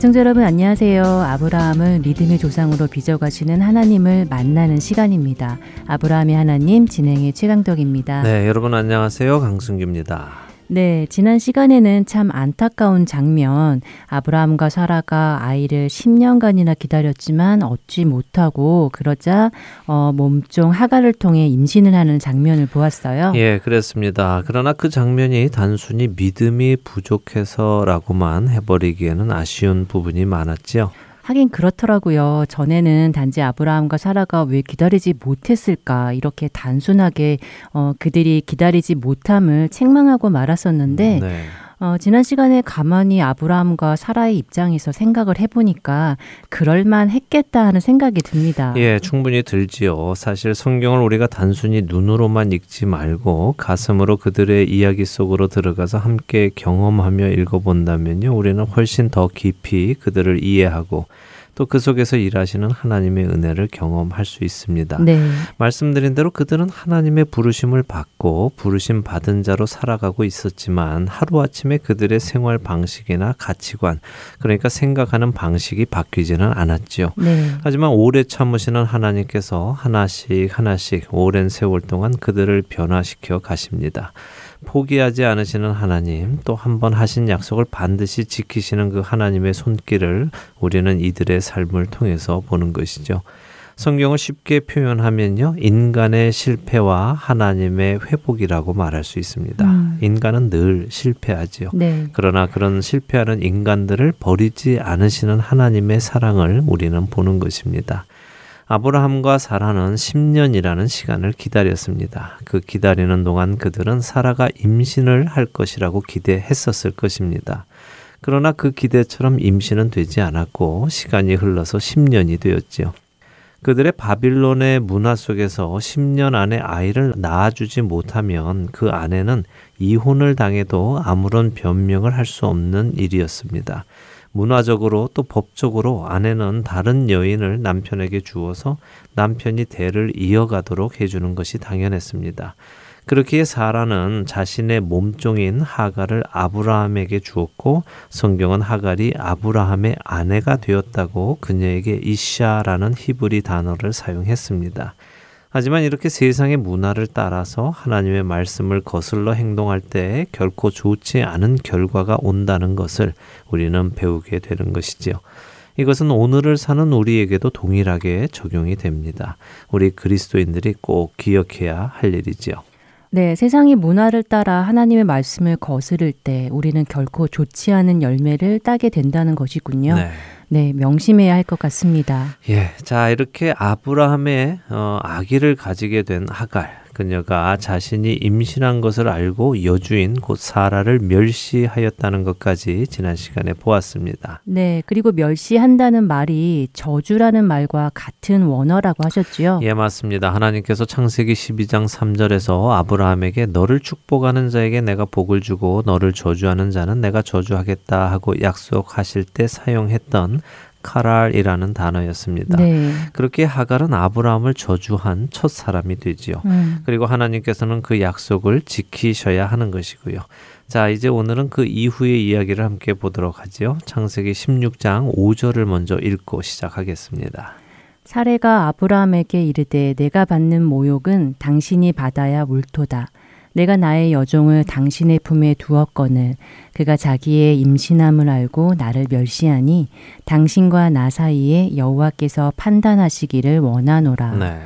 애청자 여러분 안녕하세요. 아브라함을 믿음의 조상으로 빚어가시는 하나님을 만나는 시간입니다. 아브라함의 하나님 진행의 최강덕입니다. 네, 여러분 안녕하세요. 강승규입니다. 네, 지난 시간에는 참 안타까운 장면, 아브라함과 사라가 아이를 10년간이나 기다렸지만 얻지 못하고 그러자 어, 몸종 하가를 통해 임신을 하는 장면을 보았어요. 예, 그렇습니다. 그러나 그 장면이 단순히 믿음이 부족해서라고만 해버리기에는 아쉬운 부분이 많았지요. 하긴 그렇더라고요. 전에는 단지 아브라함과 사라가 왜 기다리지 못했을까 이렇게 단순하게 어, 그들이 기다리지 못함을 책망하고 말았었는데 네. 어, 지난 시간에 가만히 아브라함과 사라의 입장에서 생각을 해보니까 그럴만 했겠다 하는 생각이 듭니다. 예, 충분히 들지요. 사실 성경을 우리가 단순히 눈으로만 읽지 말고 가슴으로 그들의 이야기 속으로 들어가서 함께 경험하며 읽어본다면요. 우리는 훨씬 더 깊이 그들을 이해하고 또 그 속에서 일하시는 하나님의 은혜를 경험할 수 있습니다. 네. 말씀드린 대로 그들은 하나님의 부르심을 받고 부르심 받은 자로 살아가고 있었지만 하루아침에 그들의 생활 방식이나 가치관, 그러니까 생각하는 방식이 바뀌지는 않았지요. 네. 하지만 오래 참으시는 하나님께서 하나씩 하나씩 오랜 세월 동안 그들을 변화시켜 가십니다. 포기하지 않으시는 하나님, 또 한 번 하신 약속을 반드시 지키시는 그 하나님의 손길을 우리는 이들의 삶을 통해서 보는 것이죠. 성경을 쉽게 표현하면요, 인간의 실패와 하나님의 회복이라고 말할 수 있습니다. 음. 인간은 늘 실패하지요. 네. 그러나 그런 실패하는 인간들을 버리지 않으시는 하나님의 사랑을 우리는 보는 것입니다. 아브라함과 사라는 10년이라는 시간을 기다렸습니다. 그 기다리는 동안 그들은 사라가 임신을 할 것이라고 기대했었을 것입니다. 그러나 그 기대처럼 임신은 되지 않았고 시간이 흘러서 10년이 되었지요. 그들의 바빌론의 문화 속에서 10년 안에 아이를 낳아주지 못하면 그 아내는 이혼을 당해도 아무런 변명을 할 수 없는 일이었습니다. 문화적으로 또 법적으로 아내는 다른 여인을 남편에게 주어서 남편이 대를 이어가도록 해주는 것이 당연했습니다. 그렇기에 사라는 자신의 몸종인 하갈을 아브라함에게 주었고 성경은 하갈이 아브라함의 아내가 되었다고 그녀에게 이샤라는 히브리 단어를 사용했습니다. 하지만 이렇게 세상의 문화를 따라서 하나님의 말씀을 거슬러 행동할 때 결코 좋지 않은 결과가 온다는 것을 우리는 배우게 되는 것이지요. 이것은 오늘을 사는 우리에게도 동일하게 적용이 됩니다. 우리 그리스도인들이 꼭 기억해야 할 일이지요. 네, 세상의 문화를 따라 하나님의 말씀을 거스를 때 우리는 결코 좋지 않은 열매를 따게 된다는 것이군요. 네. 네, 명심해야 할 것 같습니다. 예, 자 이렇게 아브라함의 어, 아기를 가지게 된 하갈 그녀가 자신이 임신한 것을 알고 여주인 곧 사라를 멸시하였다는 것까지 지난 시간에 보았습니다. 네, 그리고 멸시한다는 말이 저주라는 말과 같은 원어라고 하셨지요? 예, 맞습니다. 하나님께서 창세기 12장 3절에서 아브라함에게 너를 축복하는 자에게 내가 복을 주고 너를 저주하는 자는 내가 저주하겠다 하고 약속하실 때 사용했던 카랄이라는 단어였습니다. 네. 그렇게 하갈은 아브라함을 저주한 첫 사람이 되지요. 음. 그리고 하나님께서는 그 약속을 지키셔야 하는 것이고요. 자, 이제 오늘은 그 이후의 이야기를 함께 보도록 하지요. 창세기 16장 5절을 먼저 읽고 시작하겠습니다. 사례가 아브라함에게 이르되 내가 받는 모욕은 당신이 받아야 옳도다. 내가 나의 여종을 당신의 품에 두었거늘 그가 자기의 임신함을 알고 나를 멸시하니 당신과 나 사이에 여호와께서 판단하시기를 원하노라. 네.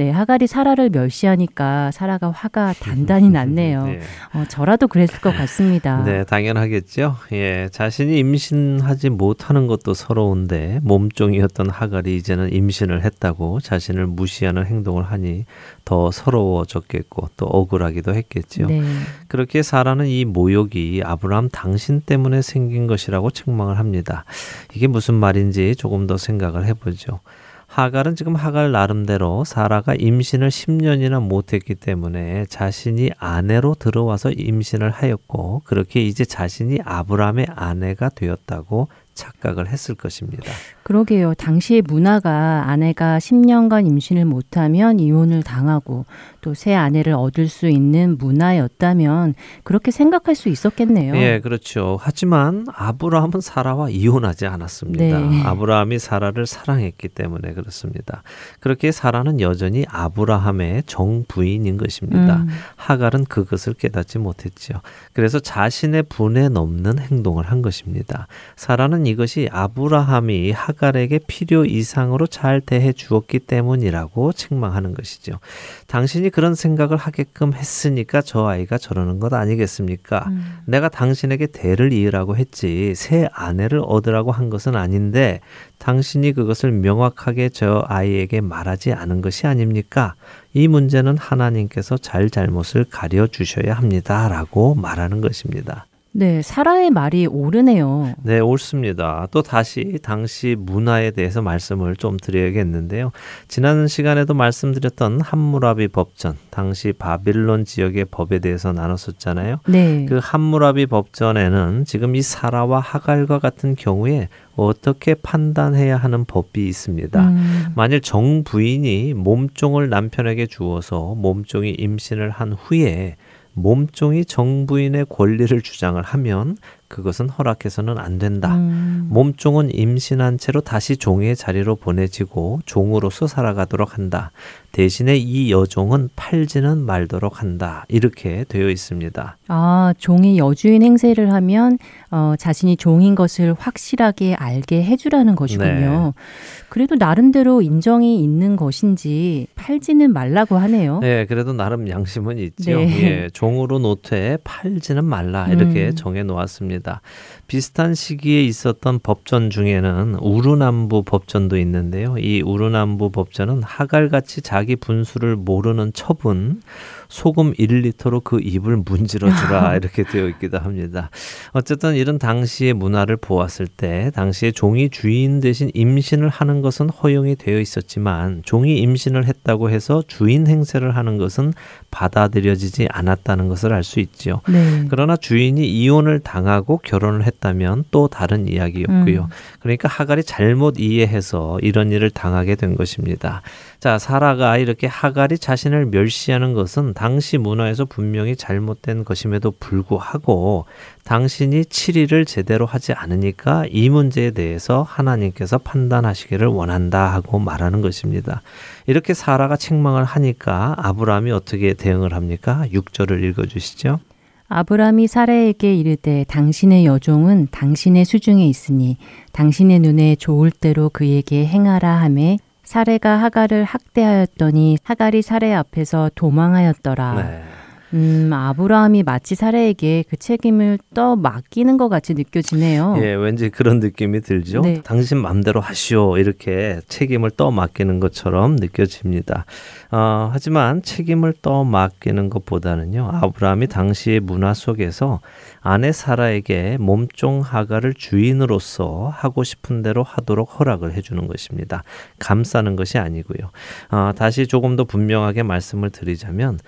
네, 하갈이 사라를 멸시하니까 사라가 화가 단단히 났네요. 네. 어, 저라도 그랬을 것 같습니다. 네, 당연하겠죠. 예, 자신이 임신하지 못하는 것도 서러운데 몸종이었던 하갈이 이제는 임신을 했다고 자신을 무시하는 행동을 하니 더 서러워졌겠고 또 억울하기도 했겠죠. 네. 그렇게 사라는 이 모욕이 아브라함 당신 때문에 생긴 것이라고 책망을 합니다. 이게 무슨 말인지 조금 더 생각을 해보죠. 하갈은 지금 하갈 나름대로 사라가 임신을 10년이나 못했기 때문에 자신이 아내로 들어와서 임신을 하였고 그렇게 이제 자신이 아브라함의 아내가 되었다고 착각을 했을 것입니다. 그러게요. 당시의 문화가 아내가 10년간 임신을 못하면 이혼을 당하고 또 새 아내를 얻을 수 있는 문화였다면 그렇게 생각할 수 있었겠네요. 예, 그렇죠. 하지만 아브라함은 사라와 이혼하지 않았습니다. 네. 아브라함이 사라를 사랑했기 때문에 그렇습니다. 그렇게 사라는 여전히 아브라함의 정부인인 것입니다. 음. 하갈은 그것을 깨닫지 못했죠. 그래서 자신의 분에 넘는 행동을 한 것입니다. 사라는 이것이 아브라함이 하갈에게 필요 이상으로 잘 대해 주었기 때문이라고 책망하는 것이죠. 당신이 그런 생각을 하게끔 했으니까 저 아이가 저러는 것 아니겠습니까? 음. 내가 당신에게 대를 이으라고 했지 새 아내를 얻으라고 한 것은 아닌데 당신이 그것을 명확하게 저 아이에게 말하지 않은 것이 아닙니까? 이 문제는 하나님께서 잘 잘못을 가려 주셔야 합니다라고 말하는 것입니다. 네, 사라의 말이 옳으네요. 네, 옳습니다. 또 다시 당시 문화에 대해서 말씀을 좀 드려야겠는데요. 지난 시간에도 말씀드렸던 함무라비 법전, 당시 바빌론 지역의 법에 대해서 나눴었잖아요. 네. 그 함무라비 법전에는 지금 이 사라와 하갈과 같은 경우에 어떻게 판단해야 하는 법이 있습니다. 음. 만일 정부인이 몸종을 남편에게 주어서 몸종이 임신을 한 후에 몸종이 정부인의 권리를 주장을 하면 그것은 허락해서는 안 된다. 음. 몸종은 임신한 채로 다시 종의 자리로 보내지고 종으로서 살아가도록 한다. 대신에 이 여종은 팔지는 말도록 한다. 이렇게 되어 있습니다. 아, 종이 여주인 행세를 하면 어, 자신이 종인 것을 확실하게 알게 해주라는 것이군요. 네. 그래도 나름대로 인정이 있는 것인지 팔지는 말라고 하네요. 네, 그래도 나름 양심은 있죠. 네. 예, 종으로 노태 팔지는 말라 이렇게 음. 정해 놓았습니다. 비슷한 시기에 있었던 법전 중에는 우르남부 법전도 있는데요. 이 우르남부 법전은 하갈같이 자기 분수를 모르는 처분 소금 1리터로 그 입을 문질러주라 이렇게 되어 있기도 합니다. 어쨌든 이런 당시의 문화를 보았을 때 당시에 종이 주인 대신 임신을 하는 것은 허용이 되어 있었지만 종이 임신을 했다고 해서 주인 행세를 하는 것은 받아들여지지 않았다는 것을 알 수 있지요. 네. 그러나 주인이 이혼을 당하고 결혼을 했다면 또 다른 이야기였고요. 음. 그러니까 하갈이 잘못 이해해서 이런 일을 당하게 된 것입니다. 자, 사라가 이렇게 하갈이 자신을 멸시하는 것은 당시 문화에서 분명히 잘못된 것임에도 불구하고 당신이 치리를 제대로 하지 않으니까 이 문제에 대해서 하나님께서 판단하시기를 원한다 하고 말하는 것입니다. 이렇게 사라가 책망을 하니까 아브라함이 어떻게 대응을 합니까? 6절을 읽어 주시죠. 아브라함이 사라에게 이르되 당신의 여종은 당신의 수중에 있으니 당신의 눈에 좋을 대로 그에게 행하라 하매 사례가 하갈을 학대하였더니 하갈이 사례 앞에서 도망하였더라. 네. 음, 아브라함이 마치 사례에게 그 책임을 떠 맡기는 것 같이 느껴지네요. 예, 왠지 그런 느낌이 들죠. 네. 당신 마음대로 하시오 이렇게 책임을 떠 맡기는 것처럼 느껴집니다. 어, 하지만 책임을 떠 맡기는 것보다는요, 아브라함이 당시의 문화 속에서 아내 사라에게 몸종 하가를 주인으로서 하고 싶은 대로 하도록 허락을 해주는 것입니다. 감싸는 것이 아니고요. 어, 다시 조금 더 분명하게 말씀을 드리자면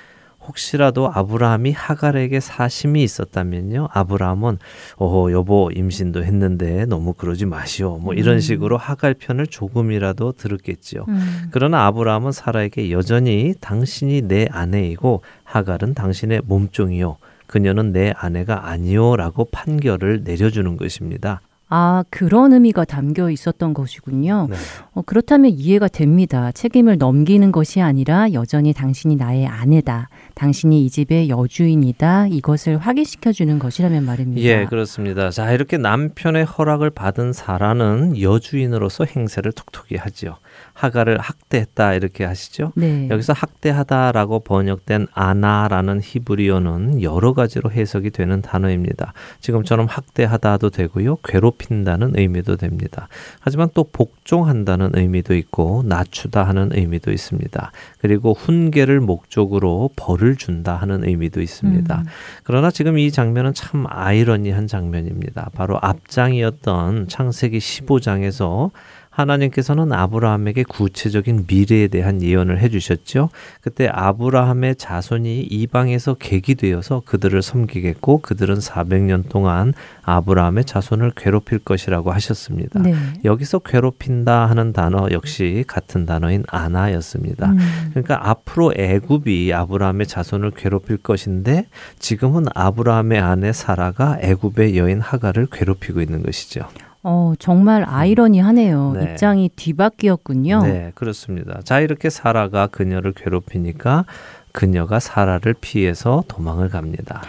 혹시라도 아브라함이 하갈에게 사심이 있었다면요. 아브라함은 어 여보 임신도 했는데 너무 그러지 마시오. 뭐 이런 음. 식으로 하갈 편을 조금이라도 들었겠지요. 음. 그러나 아브라함은 사라에게 여전히 당신이 내 아내이고 하갈은 당신의 몸종이요. 그녀는 내 아내가 아니요라고 판결을 내려주는 것입니다. 아, 그런 의미가 담겨 있었던 것이군요. 네. 어, 그렇다면 이해가 됩니다. 책임을 넘기는 것이 아니라 여전히 당신이 나의 아내다. 당신이 이 집의 여주인이다. 이것을 확인시켜 주는 것이라면 말입니다. 예, 그렇습니다. 자, 이렇게 남편의 허락을 받은 사라는 여주인으로서 행세를 톡톡히 하지요. 하가를 학대했다 이렇게 하시죠. 네. 여기서 학대하다라고 번역된 아나라는 히브리어는 여러 가지로 해석이 되는 단어입니다. 지금처럼 학대하다도 되고요. 괴롭힌다는 의미도 됩니다. 하지만 또 복종한다는 의미도 있고 낮추다 하는 의미도 있습니다. 그리고 훈계를 목적으로 벌을 준다 하는 의미도 있습니다. 음. 그러나 지금 이 장면은 참 아이러니한 장면입니다. 바로 앞장이었던 창세기 15장에서 하나님께서는 아브라함에게 구체적인 미래에 대한 예언을 해주셨죠. 그때 아브라함의 자손이 이방에서 객이 되어서 그들을 섬기겠고 그들은 400년 동안 아브라함의 자손을 괴롭힐 것이라고 하셨습니다. 네. 여기서 괴롭힌다 하는 단어 역시 같은 단어인 아나였습니다. 음. 그러니까 앞으로 애굽이 아브라함의 자손을 괴롭힐 것인데 지금은 아브라함의 아내 사라가 애굽의 여인 하가를 괴롭히고 있는 것이죠. 어, 정말 아이러니하네요. 네. 입장이 뒤바뀌었군요. 네, 그렇습니다. 자, 이렇게 사라가 그녀를 괴롭히니까 그녀가 사라를 피해서 도망을 갑니다.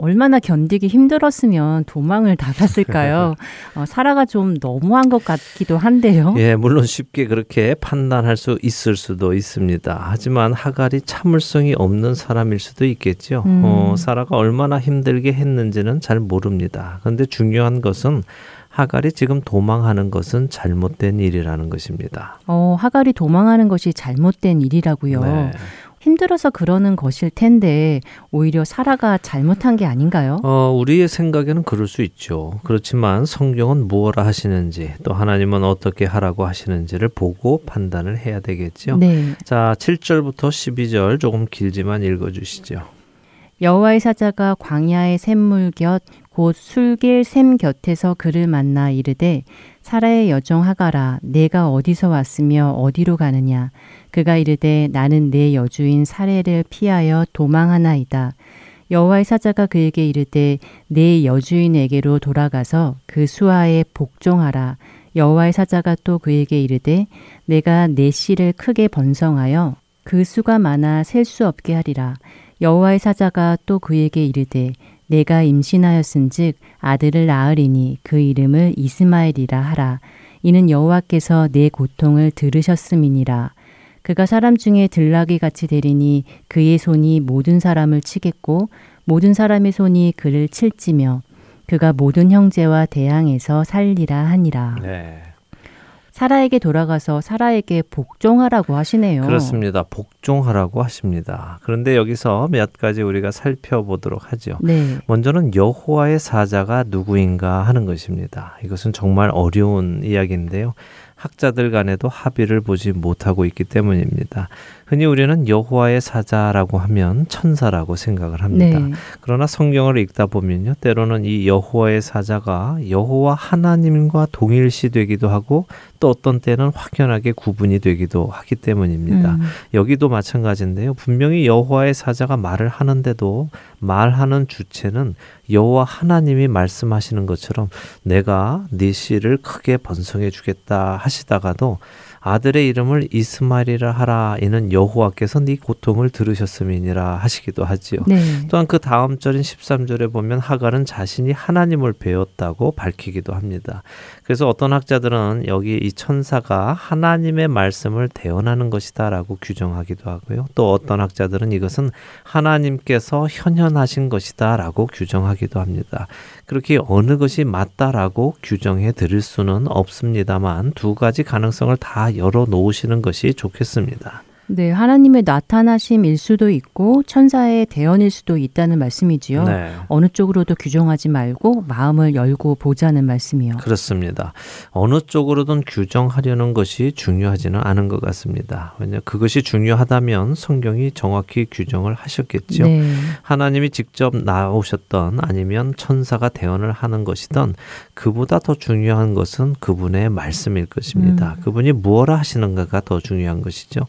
얼마나 견디기 힘들었으면 도망을 나갔을까요? 어, 사라가 좀 너무한 것 같기도 한데요. 예, 물론 쉽게 그렇게 판단할 수 있을 수도 있습니다. 하지만 하갈이 참을성이 없는 사람일 수도 있겠죠. 음. 어, 사라가 얼마나 힘들게 했는지는 잘 모릅니다. 그런데 중요한 것은 하갈이 지금 도망하는 것은 잘못된 일이라는 것입니다. 어, 하갈이 도망하는 것이 잘못된 일이라고요. 네. 힘들어서 그러는 것일 텐데 오히려 사라가 잘못한 게 아닌가요? 어, 우리의 생각에는 그럴 수 있죠. 그렇지만 성경은 무엇라 하시는지 또 하나님은 어떻게 하라고 하시는지를 보고 판단을 해야 되겠죠. 네. 자, 7절부터 12절 조금 길지만 읽어 주시죠. 여호와의 사자가 광야의 샘물 곁 곧 술길 샘 곁에서 그를 만나 이르되 사라의 여종 하가라. 내가 어디서 왔으며 어디로 가느냐? 그가 이르되 나는 내 여주인 사례를 피하여 도망하나이다. 여호와의 사자가 그에게 이르되 내 여주인에게로 돌아가서 그 수하에 복종하라. 여호와의 사자가 또 그에게 이르되 내가 내 씨를 크게 번성하여 그 수가 많아 셀 수 없게 하리라. 여호와의 사자가 또 그에게 이르되 내가 임신하였은즉 아들을 낳으리니 그 이름을 이스마엘이라 하라. 이는 여호와께서 내 고통을 들으셨음이니라. 그가 사람 중에 들나귀 같이 되리니 그의 손이 모든 사람을 치겠고 모든 사람의 손이 그를 칠지며 그가 모든 형제와 대항해서 살리라 하니라. 네. 사라에게 돌아가서 사라에게 복종하라고 하시네요. 그렇습니다. 복종하라고 하십니다. 그런데 여기서 몇 가지 우리가 살펴보도록 하죠. 네. 먼저는 여호와의 사자가 누구인가 하는 것입니다. 이것은 정말 어려운 이야기인데요. 학자들 간에도 합의를 보지 못하고 있기 때문입니다. 흔히 우리는 여호와의 사자라고 하면 천사라고 생각을 합니다. 네. 그러나 성경을 읽다 보면요. 때로는 이 여호와의 사자가 여호와 하나님과 동일시 되기도 하고 또 어떤 때는 확연하게 구분이 되기도 하기 때문입니다. 음. 여기도 마찬가지인데요. 분명히 여호와의 사자가 말을 하는데도 말하는 주체는 여호와 하나님이 말씀하시는 것처럼 내가 네 씨를 크게 번성해 주겠다 하시다가도 아들의 이름을 이스마엘이라 하라 이는 여호와께서 네 고통을 들으셨음이니라 하시기도 하지요. 네. 또한 그 다음 절인 13절에 보면 하갈은 자신이 하나님을 배웠다고 밝히기도 합니다. 그래서 어떤 학자들은 여기 이 천사가 하나님의 말씀을 대언하는 것이다라고 규정하기도 하고요. 또 어떤 학자들은 이것은 하나님께서 현현하신 것이다라고 규정하기도 합니다. 그렇게 어느 것이 맞다라고 규정해 드릴 수는 없습니다만 두 가지 가능성을 다 열어 놓으시는 것이 좋겠습니다. 네, 하나님의 나타나심일 수도 있고 천사의 대언일 수도 있다는 말씀이지요. 네. 어느 쪽으로도 규정하지 말고 마음을 열고 보자는 말씀이요. 그렇습니다. 어느 쪽으로든 규정하려는 것이 중요하지는 않은 것 같습니다. 왜냐 그것이 중요하다면 성경이 정확히 규정을 하셨겠죠. 네. 하나님이 직접 나오셨던 아니면 천사가 대언을 하는 것이던 그보다 더 중요한 것은 그분의 말씀일 것입니다. 음. 그분이 무엇을 하시는가가 더 중요한 것이죠.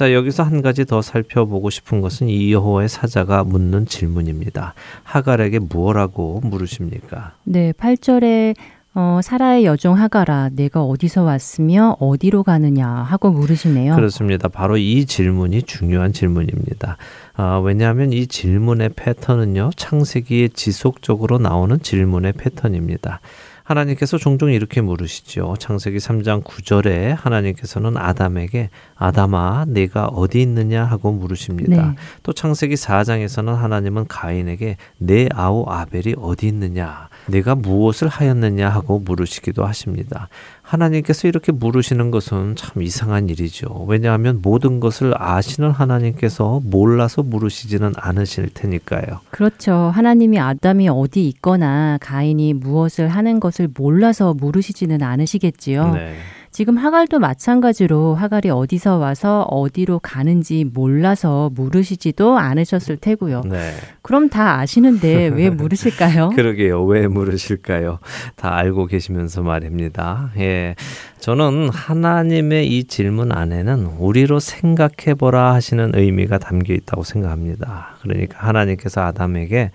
자, 여기서 한 가지 더 살펴보고 싶은 것은 이 여호와의 사자가 묻는 질문입니다. 하갈에게 무엇라고 물으십니까? 네, 8절에 어, 사라의 여종 하가라, 내가 어디서 왔으며 어디로 가느냐 하고 물으시네요. 그렇습니다. 바로 이 질문이 중요한 질문입니다. 아, 왜냐하면 이 질문의 패턴은요, 창세기에 지속적으로 나오는 질문의 패턴입니다. 하나님께서 종종 이렇게 물으시죠. 창세기 3장 9절에 하나님께서는 아담에게 아담아 내가 어디 있느냐 하고 물으십니다. 네. 또 창세기 4장에서는 하나님은 가인에게 내 아우 아벨이 어디 있느냐 내가 무엇을 하였느냐 하고 물으시기도 하십니다. 하나님께서 이렇게 물으시는 것은 참 이상한 일이죠. 왜냐하면 모든 것을 아시는 하나님께서 몰라서 물으시지는 않으실 테니까요. 그렇죠. 하나님이 아담이 어디 있거나 가인이 무엇을 하는 것을 몰라서 물으시지는 않으시겠지요. 네. 지금 하갈도 마찬가지로 하갈이 어디서 와서 어디로 가는지 몰라서 물으시지도 않으셨을 테고요. 네. 그럼 다 아시는데 왜 물으실까요? 그러게요. 왜 물으실까요? 다 알고 계시면서 말입니다. 예. 저는 하나님의 이 질문 안에는 우리로 생각해 보라 하시는 의미가 담겨 있다고 생각합니다. 그러니까 하나님께서 아담에게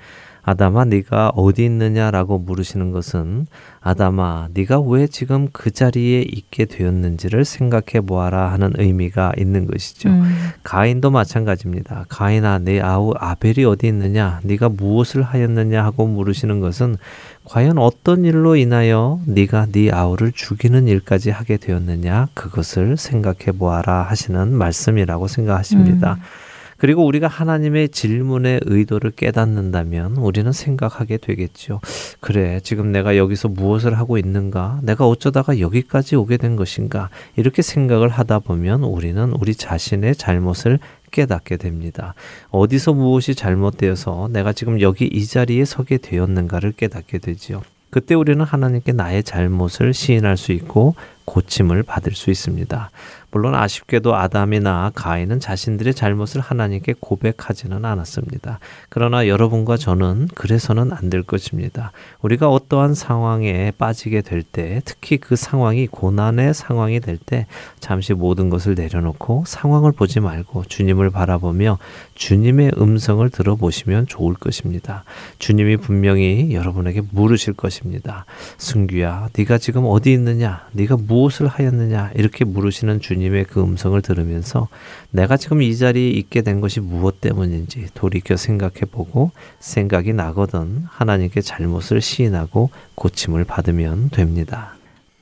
아담아 네가 어디 있느냐라고 물으시는 것은 아담아 네가 왜 지금 그 자리에 있게 되었는지를 생각해 보아라 하는 의미가 있는 것이죠. 음. 가인도 마찬가지입니다. 가인아 내 아우 아벨이 어디 있느냐 네가 무엇을 하였느냐 하고 물으시는 것은 과연 어떤 일로 인하여 네가 네 아우를 죽이는 일까지 하게 되었느냐 그것을 생각해 보아라 하시는 말씀이라고 생각하십니다. 음. 그리고 우리가 하나님의 질문의 의도를 깨닫는다면 우리는 생각하게 되겠죠. 그래, 지금 내가 여기서 무엇을 하고 있는가? 내가 어쩌다가 여기까지 오게 된 것인가? 이렇게 생각을 하다 보면 우리는 우리 자신의 잘못을 깨닫게 됩니다. 어디서 무엇이 잘못되어서 내가 지금 여기 이 자리에 서게 되었는가를 깨닫게 되지요. 그때 우리는 하나님께 나의 잘못을 시인할 수 있고 고침을 받을 수 있습니다. 물론 아쉽게도 아담이나 가인은 자신들의 잘못을 하나님께 고백하지는 않았습니다. 그러나 여러분과 저는 그래서는 안 될 것입니다. 우리가 어떠한 상황에 빠지게 될 때, 특히 그 상황이 고난의 상황이 될 때, 잠시 모든 것을 내려놓고 상황을 보지 말고 주님을 바라보며 주님의 음성을 들어보시면 좋을 것입니다. 주님이 분명히 여러분에게 물으실 것입니다. 승규야, 네가 지금 어디 있느냐? 네가 무 엇을 하였느냐? 이렇게 물으시는 주님 주님의 그 음성을 들으면서 내가 지금 이 자리에 있게 된 것이 무엇 때문인지 돌이켜 생각해 보고 생각이 나거든 하나님께 잘못을 시인하고 고침을 받으면 됩니다.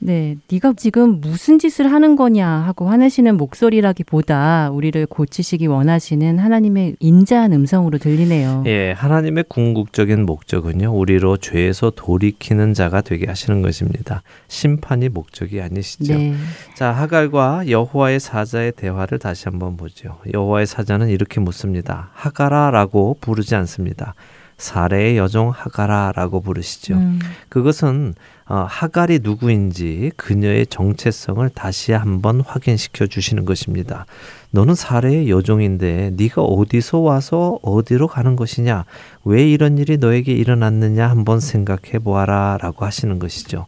네, 네가 지금 무슨 짓을 하는 거냐 하고 화내시는 목소리라기보다 우리를 고치시기 원하시는 하나님의 인자한 음성으로 들리네요. 예, 하나님의 궁극적인 목적은요, 우리로 죄에서 돌이키는 자가 되게 하시는 것입니다. 심판이 목적이 아니시죠. 네. 자, 하갈과 여호와의 사자의 대화를 다시 한번 보죠. 여호와의 사자는 이렇게 묻습니다. 하가라라고 부르지 않습니다. 사례의 여종 하가라라고 부르시죠. 음. 그것은 어, 하갈이 누구인지 그녀의 정체성을 다시 한번 확인시켜 주시는 것입니다. 너는 사례의 여종인데 네가 어디서 와서 어디로 가는 것이냐? 왜 이런 일이 너에게 일어났느냐 한번 생각해 보아라라고 하시는 것이죠.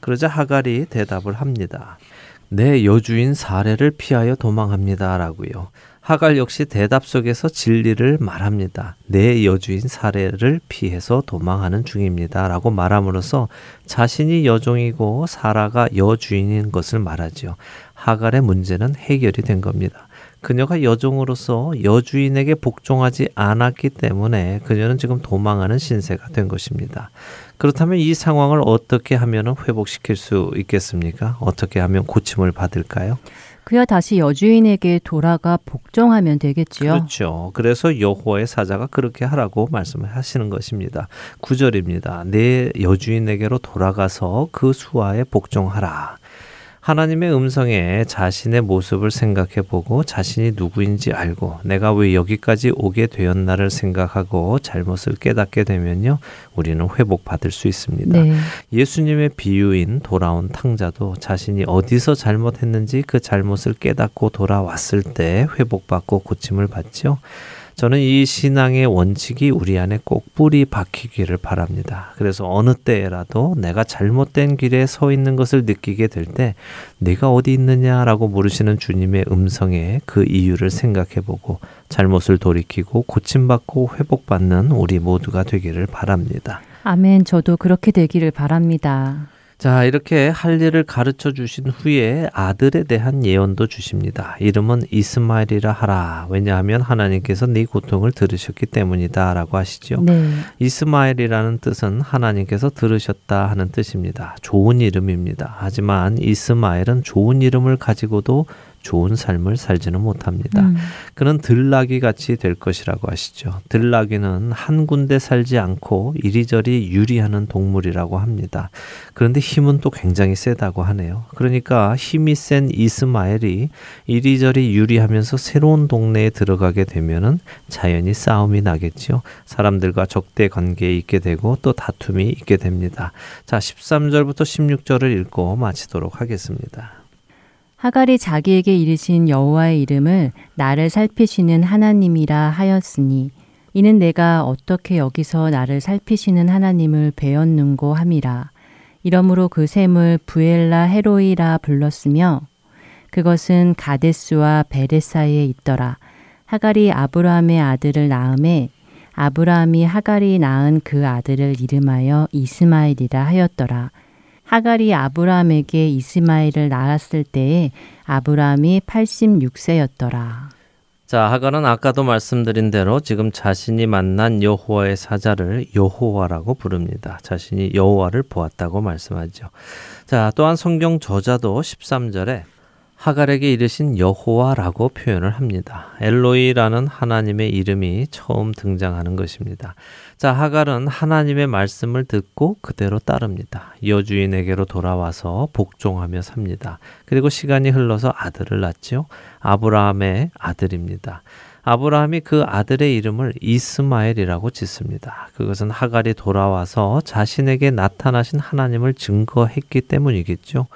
그러자 하갈이 대답을 합니다. 내 여주인 사례를 피하여 도망합니다라고요. 하갈 역시 대답 속에서 진리를 말합니다. 내 여주인 사례를 피해서 도망하는 중입니다. 라고 말함으로써 자신이 여종이고 사라가 여주인인 것을 말하지요. 하갈의 문제는 해결이 된 겁니다. 그녀가 여종으로서 여주인에게 복종하지 않았기 때문에 그녀는 지금 도망하는 신세가 된 것입니다. 그렇다면 이 상황을 어떻게 하면 회복시킬 수 있겠습니까? 어떻게 하면 고침을 받을까요? 그야 다시 여주인에게 돌아가 복종하면 되겠지요. 그렇죠. 그래서 여호와의 사자가 그렇게 하라고 말씀을 하시는 것입니다. 구절입니다. 내 여주인에게로 돌아가서 그 수하에 복종하라. 하나님의 음성에 자신의 모습을 생각해 보고 자신이 누구인지 알고 내가 왜 여기까지 오게 되었나를 생각하고 잘못을 깨닫게 되면요. 우리는 회복받을 수 있습니다. 네. 예수님의 비유인 돌아온 탕자도 자신이 어디서 잘못했는지 그 잘못을 깨닫고 돌아왔을 때 회복받고 고침을 받죠. 저는 이 신앙의 원칙이 우리 안에 꼭 뿌리 박히기를 바랍니다. 그래서 어느 때라도 내가 잘못된 길에 서 있는 것을 느끼게 될때 내가 어디 있느냐라고 물으시는 주님의 음성에 그 이유를 생각해 보고 잘못을 돌이키고 고침받고 회복받는 우리 모두가 되기를 바랍니다. 아멘. 저도 그렇게 되기를 바랍니다. 자, 이렇게 할 일을 가르쳐 주신 후에 아들에 대한 예언도 주십니다. 이름은 이스마엘이라 하라. 왜냐하면 하나님께서 네 고통을 들으셨기 때문이다라고 하시죠. 네. 이스마엘이라는 뜻은 하나님께서 들으셨다 하는 뜻입니다. 좋은 이름입니다. 하지만 이스마엘은 좋은 이름을 가지고도 좋은 삶을 살지는 못합니다. 음. 그는 들나귀 같이 될 것이라고 하시죠. 들나귀는 한 군데 살지 않고 이리저리 유리하는 동물이라고 합니다. 그런데 힘은 또 굉장히 세다고 하네요. 그러니까 힘이 센 이스마엘이 이리저리 유리하면서 새로운 동네에 들어가게 되면은 자연히 싸움이 나겠지요. 사람들과 적대 관계에 있게 되고 또 다툼이 있게 됩니다. 자, 13절부터 16절을 읽고 마치도록 하겠습니다. 하갈이 자기에게 이르신 여호와의 이름을 나를 살피시는 하나님이라 하였으니 이는 내가 어떻게 여기서 나를 살피시는 하나님을 배웠는고 함이라. 이러므로 그 샘을 부엘라 헤로이라 불렀으며 그것은 가데스와 베레 사이에 있더라. 하갈이 아브라함의 아들을 낳음에 아브라함이 하갈이 낳은 그 아들을 이름하여 이스마엘이라 하였더라. 하갈이 아브라함에게 이스마엘을 낳았을 때에 아브라함이 86세였더라. 자, 하갈은 아까도 말씀드린 대로 지금 자신이 만난 여호와의 사자를 여호와라고 부릅니다. 자신이 여호와를 보았다고 말씀하죠. 자, 또한 성경 저자도 13절에 하갈에게 이르신 여호와라고 표현을 합니다. 엘로이라는 하나님의 이름이 처음 등장하는 것입니다. 자, 하갈은 하나님의 말씀을 듣고 그대로 따릅니다. 여주인에게로 돌아와서 복종하며 삽니다. 그리고 시간이 흘러서 아들을 낳지요. 아브라함의 아들입니다. 아브라함이 그 아들의 이름을 이스마엘이라고 짓습니다. 그것은 하갈이 돌아와서 자신에게 나타나신 하나님을 증거했기 때문이겠죠.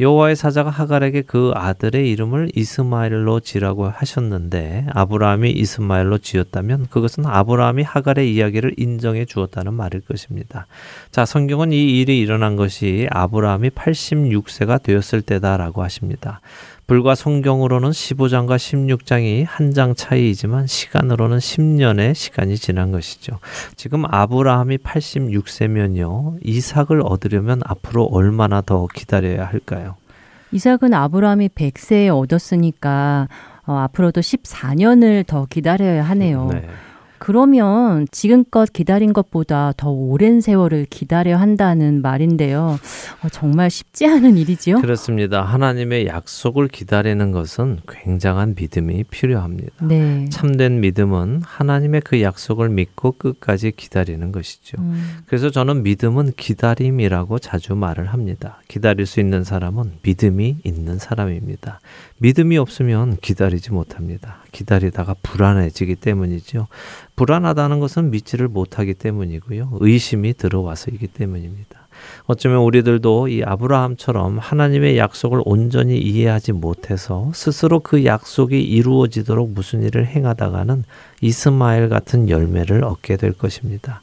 여호와의 사자가 하갈에게 그 아들의 이름을 이스마엘로 지라고 하셨는데 아브라함이 이스마엘로 지었다면 그것은 아브라함이 하갈의 이야기를 인정해 주었다는 말일 것입니다. 자, 성경은 이 일이 일어난 것이 아브라함이 86세가 되었을 때다라고 하십니다. 불과 성경으로는 15장과 16장이 한 장 차이이지만 시간으로는 10년의 시간이 지난 것이죠. 지금 아브라함이 86세면요. 이삭을 얻으려면 앞으로 얼마나 더 기다려야 할까요? 이삭은 아브라함이 100세에 얻었으니까 어, 앞으로도 14년을 더 기다려야 하네요. 네. 그러면 지금껏 기다린 것보다 더 오랜 세월을 기다려 한다는 말인데요. 어, 정말 쉽지 않은 일이지요? 그렇습니다. 하나님의 약속을 기다리는 것은 굉장한 믿음이 필요합니다. 네. 참된 믿음은 하나님의 그 약속을 믿고 끝까지 기다리는 것이죠. 음. 그래서 저는 믿음은 기다림이라고 자주 말을 합니다. 기다릴 수 있는 사람은 믿음이 있는 사람입니다. 믿음이 없으면 기다리지 못합니다. 기다리다가 불안해지기 때문이죠. 불안하다는 것은 믿지를 못하기 때문이고요. 의심이 들어와서이기 때문입니다. 어쩌면 우리들도 이 아브라함처럼 하나님의 약속을 온전히 이해하지 못해서 스스로 그 약속이 이루어지도록 무슨 일을 행하다가는 이스마엘 같은 열매를 얻게 될 것입니다.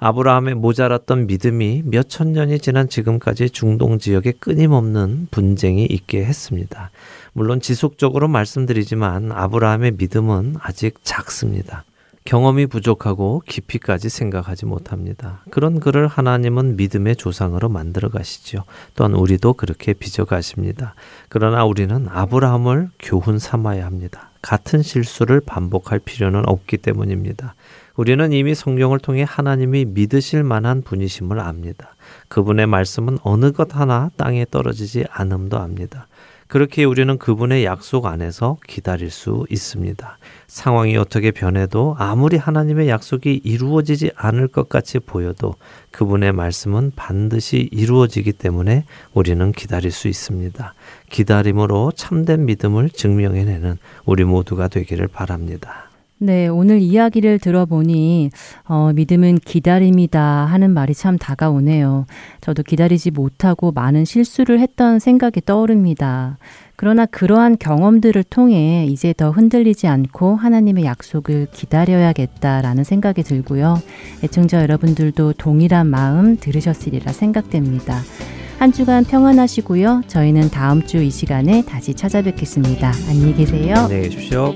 아브라함의 모자랐던 믿음이 몇 천 년이 지난 지금까지 중동 지역에 끊임없는 분쟁이 있게 했습니다. 물론 지속적으로 말씀드리지만 아브라함의 믿음은 아직 작습니다. 경험이 부족하고 깊이까지 생각하지 못합니다. 그런 그를 하나님은 믿음의 조상으로 만들어 가시죠. 또한 우리도 그렇게 빚어 가십니다. 그러나 우리는 아브라함을 교훈 삼아야 합니다. 같은 실수를 반복할 필요는 없기 때문입니다. 우리는 이미 성경을 통해 하나님이 믿으실 만한 분이심을 압니다. 그분의 말씀은 어느 것 하나 땅에 떨어지지 않음도 압니다. 그렇게 우리는 그분의 약속 안에서 기다릴 수 있습니다. 상황이 어떻게 변해도 아무리 하나님의 약속이 이루어지지 않을 것 같이 보여도 그분의 말씀은 반드시 이루어지기 때문에 우리는 기다릴 수 있습니다. 기다림으로 참된 믿음을 증명해내는 우리 모두가 되기를 바랍니다. 네, 오늘 이야기를 들어보니 어, 믿음은 기다림이다 하는 말이 참 다가오네요. 저도 기다리지 못하고 많은 실수를 했던 생각이 떠오릅니다. 그러나 그러한 경험들을 통해 이제 더 흔들리지 않고 하나님의 약속을 기다려야겠다라는 생각이 들고요. 애청자 여러분들도 동일한 마음 들으셨으리라 생각됩니다. 한 주간 평안하시고요. 저희는 다음 주 이 시간에 다시 찾아뵙겠습니다. 안녕히 계세요. 안녕히 계십시오.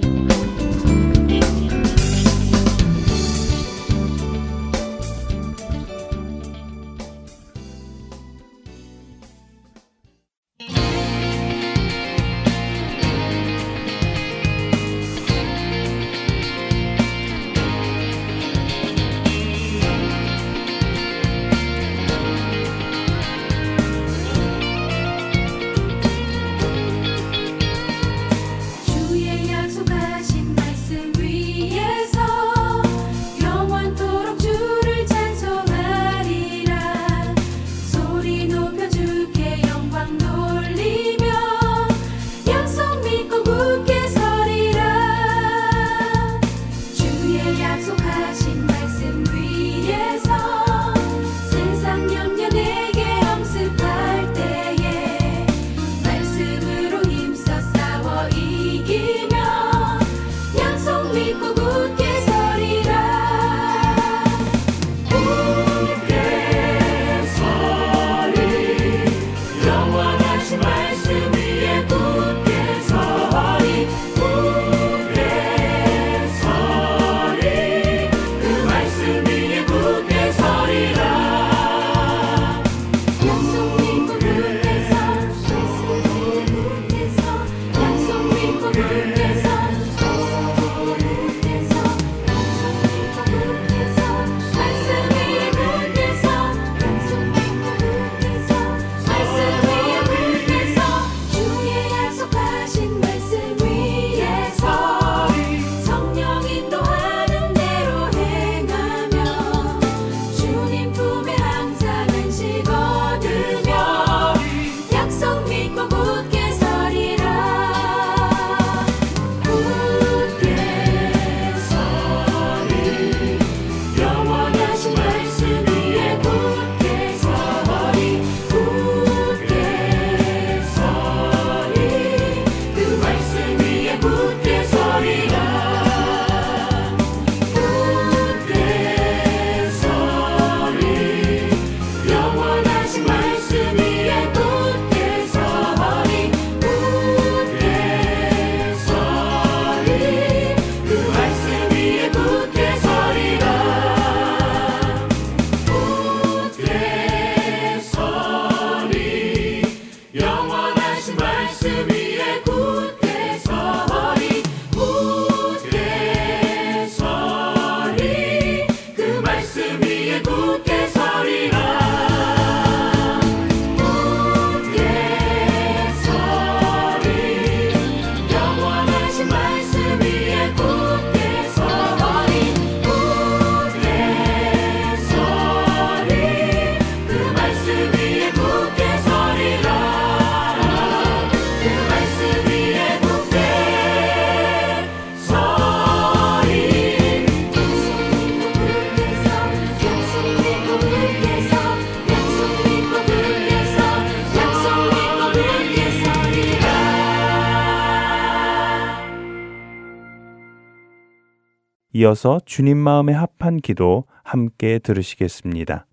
이어서 주님 마음에 합한 기도 함께 들으시겠습니다.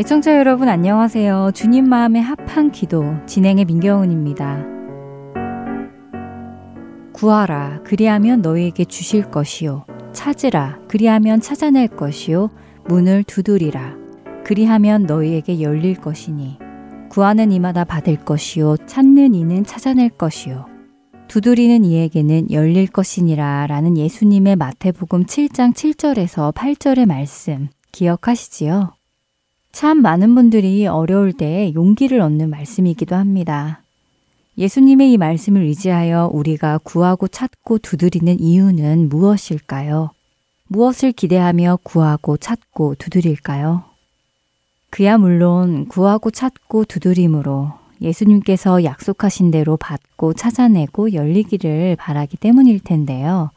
애청자 여러분 안녕하세요. 주님 마음에 합한 기도 진행의 민경훈입니다. 구하라 그리하면 너희에게 주실 것이요 찾으라 그리하면 찾아낼 것이요 문을 두드리라 그리하면 너희에게 열릴 것이니 구하는 이마다 받을 것이요 찾는 이는 찾아낼 것이요 두드리는 이에게는 열릴 것이니라 라는 예수님의 마태복음 7장 7절에서 8절의 말씀 기억하시지요? 참 많은 분들이 어려울 때 용기를 얻는 말씀이기도 합니다. 예수님의 이 말씀을 의지하여 우리가 구하고 찾고 두드리는 이유는 무엇일까요? 무엇을 기대하며 구하고 찾고 두드릴까요? 그야 물론 구하고 찾고 두드림으로 예수님께서 약속하신 대로 받고 찾아내고 열리기를 바라기 때문일 텐데요.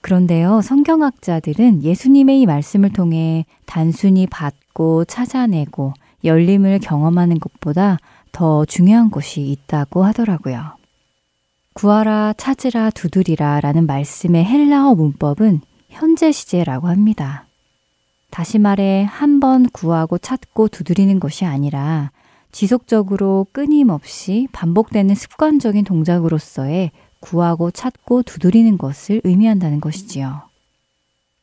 그런데요, 성경학자들은 예수님의 이 말씀을 통해 단순히 받고 찾아내고 열림을 경험하는 것보다 더 중요한 것이 있다고 하더라고요. 구하라, 찾으라, 두드리라 라는 말씀의 헬라어 문법은 현재 시제라고 합니다. 다시 말해 한 번 구하고 찾고 두드리는 것이 아니라 지속적으로 끊임없이 반복되는 습관적인 동작으로서의 구하고 찾고 두드리는 것을 의미한다는 것이지요.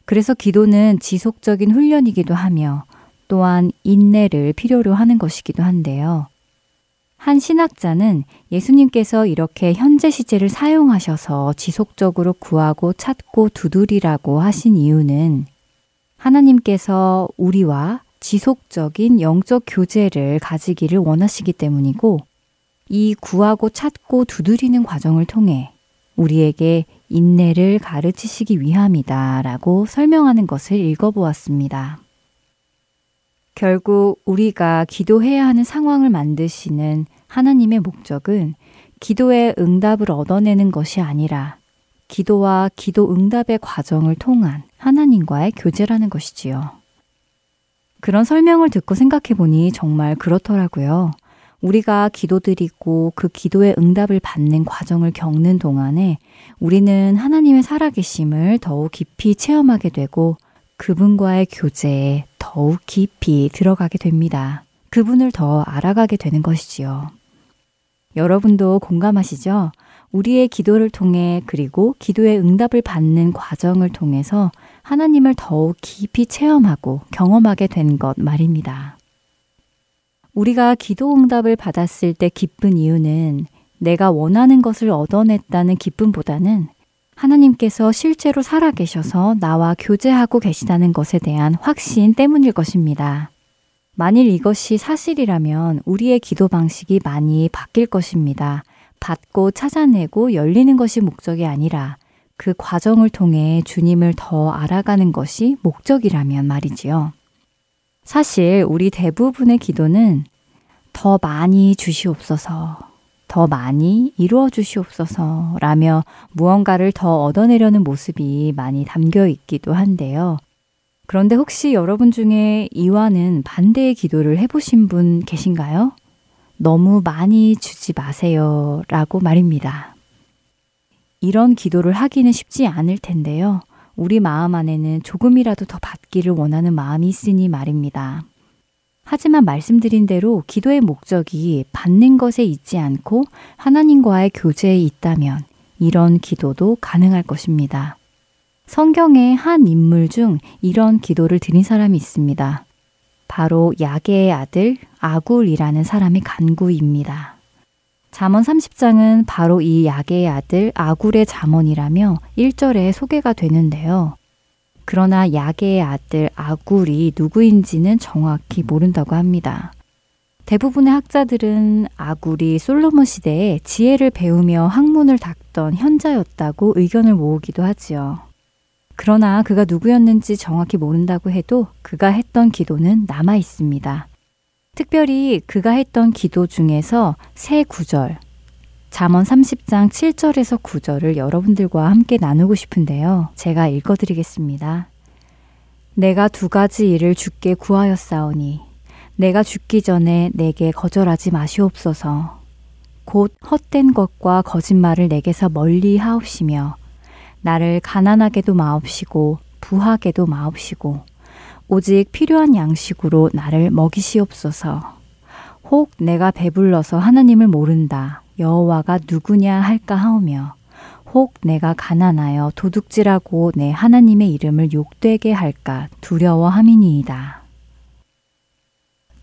그래서 기도는 지속적인 훈련이기도 하며 또한 인내를 필요로 하는 것이기도 한데요. 한 신학자는 예수님께서 이렇게 현재 시제를 사용하셔서 지속적으로 구하고 찾고 두드리라고 하신 이유는 하나님께서 우리와 지속적인 영적 교제를 가지기를 원하시기 때문이고 이 구하고 찾고 두드리는 과정을 통해 우리에게 인내를 가르치시기 위함이다 라고 설명하는 것을 읽어보았습니다. 결국 우리가 기도해야 하는 상황을 만드시는 하나님의 목적은 기도의 응답을 얻어내는 것이 아니라 기도와 기도 응답의 과정을 통한 하나님과의 교제라는 것이지요. 그런 설명을 듣고 생각해 보니 정말 그렇더라고요. 우리가 기도드리고 그 기도의 응답을 받는 과정을 겪는 동안에 우리는 하나님의 살아계심을 더욱 깊이 체험하게 되고 그분과의 교제에 더욱 깊이 들어가게 됩니다. 그분을 더 알아가게 되는 것이지요. 여러분도 공감하시죠? 우리의 기도를 통해 그리고 기도의 응답을 받는 과정을 통해서 하나님을 더욱 깊이 체험하고 경험하게 된 것 말입니다. 우리가 기도 응답을 받았을 때 기쁜 이유는 내가 원하는 것을 얻어냈다는 기쁨보다는 하나님께서 실제로 살아계셔서 나와 교제하고 계시다는 것에 대한 확신 때문일 것입니다. 만일 이것이 사실이라면 우리의 기도 방식이 많이 바뀔 것입니다. 받고 찾아내고 열리는 것이 목적이 아니라 그 과정을 통해 주님을 더 알아가는 것이 목적이라면 말이지요. 사실 우리 대부분의 기도는 더 많이 주시옵소서, 더 많이 이루어 주시옵소서 라며 무언가를 더 얻어내려는 모습이 많이 담겨 있기도 한데요. 그런데 혹시 여러분 중에 이와는 반대의 기도를 해보신 분 계신가요? 너무 많이 주지 마세요 라고 말입니다. 이런 기도를 하기는 쉽지 않을 텐데요. 우리 마음 안에는 조금이라도 더 받기를 원하는 마음이 있으니 말입니다. 하지만 말씀드린 대로 기도의 목적이 받는 것에 있지 않고 하나님과의 교제에 있다면 이런 기도도 가능할 것입니다. 성경의 한 인물 중 이런 기도를 드린 사람이 있습니다. 바로 야게의 아들 아굴이라는 사람의 간구입니다. 잠언 30장은 바로 이 야게의 아들 아굴의 잠언이라며 1절에 소개가 되는데요. 그러나 야게의 아들 아굴이 누구인지는 정확히 모른다고 합니다. 대부분의 학자들은 아굴이 솔로몬 시대에 지혜를 배우며 학문을 닦던 현자였다고 의견을 모으기도 하지요. 그러나 그가 누구였는지 정확히 모른다고 해도 그가 했던 기도는 남아 있습니다. 특별히 그가 했던 기도 중에서 세 구절, 잠언 30장 7절에서 9절을 여러분들과 함께 나누고 싶은데요. 제가 읽어드리겠습니다. 내가 두 가지 일을 주께 구하였사오니 내가 죽기 전에 내게 거절하지 마시옵소서. 곧 헛된 것과 거짓말을 내게서 멀리 하옵시며 나를 가난하게도 마옵시고 부하게도 마옵시고 오직 필요한 양식으로 나를 먹이시옵소서. 혹 내가 배불러서 하나님을 모른다. 여호와가 누구냐 할까 하오며 혹 내가 가난하여 도둑질하고 내 하나님의 이름을 욕되게 할까 두려워함이니이다.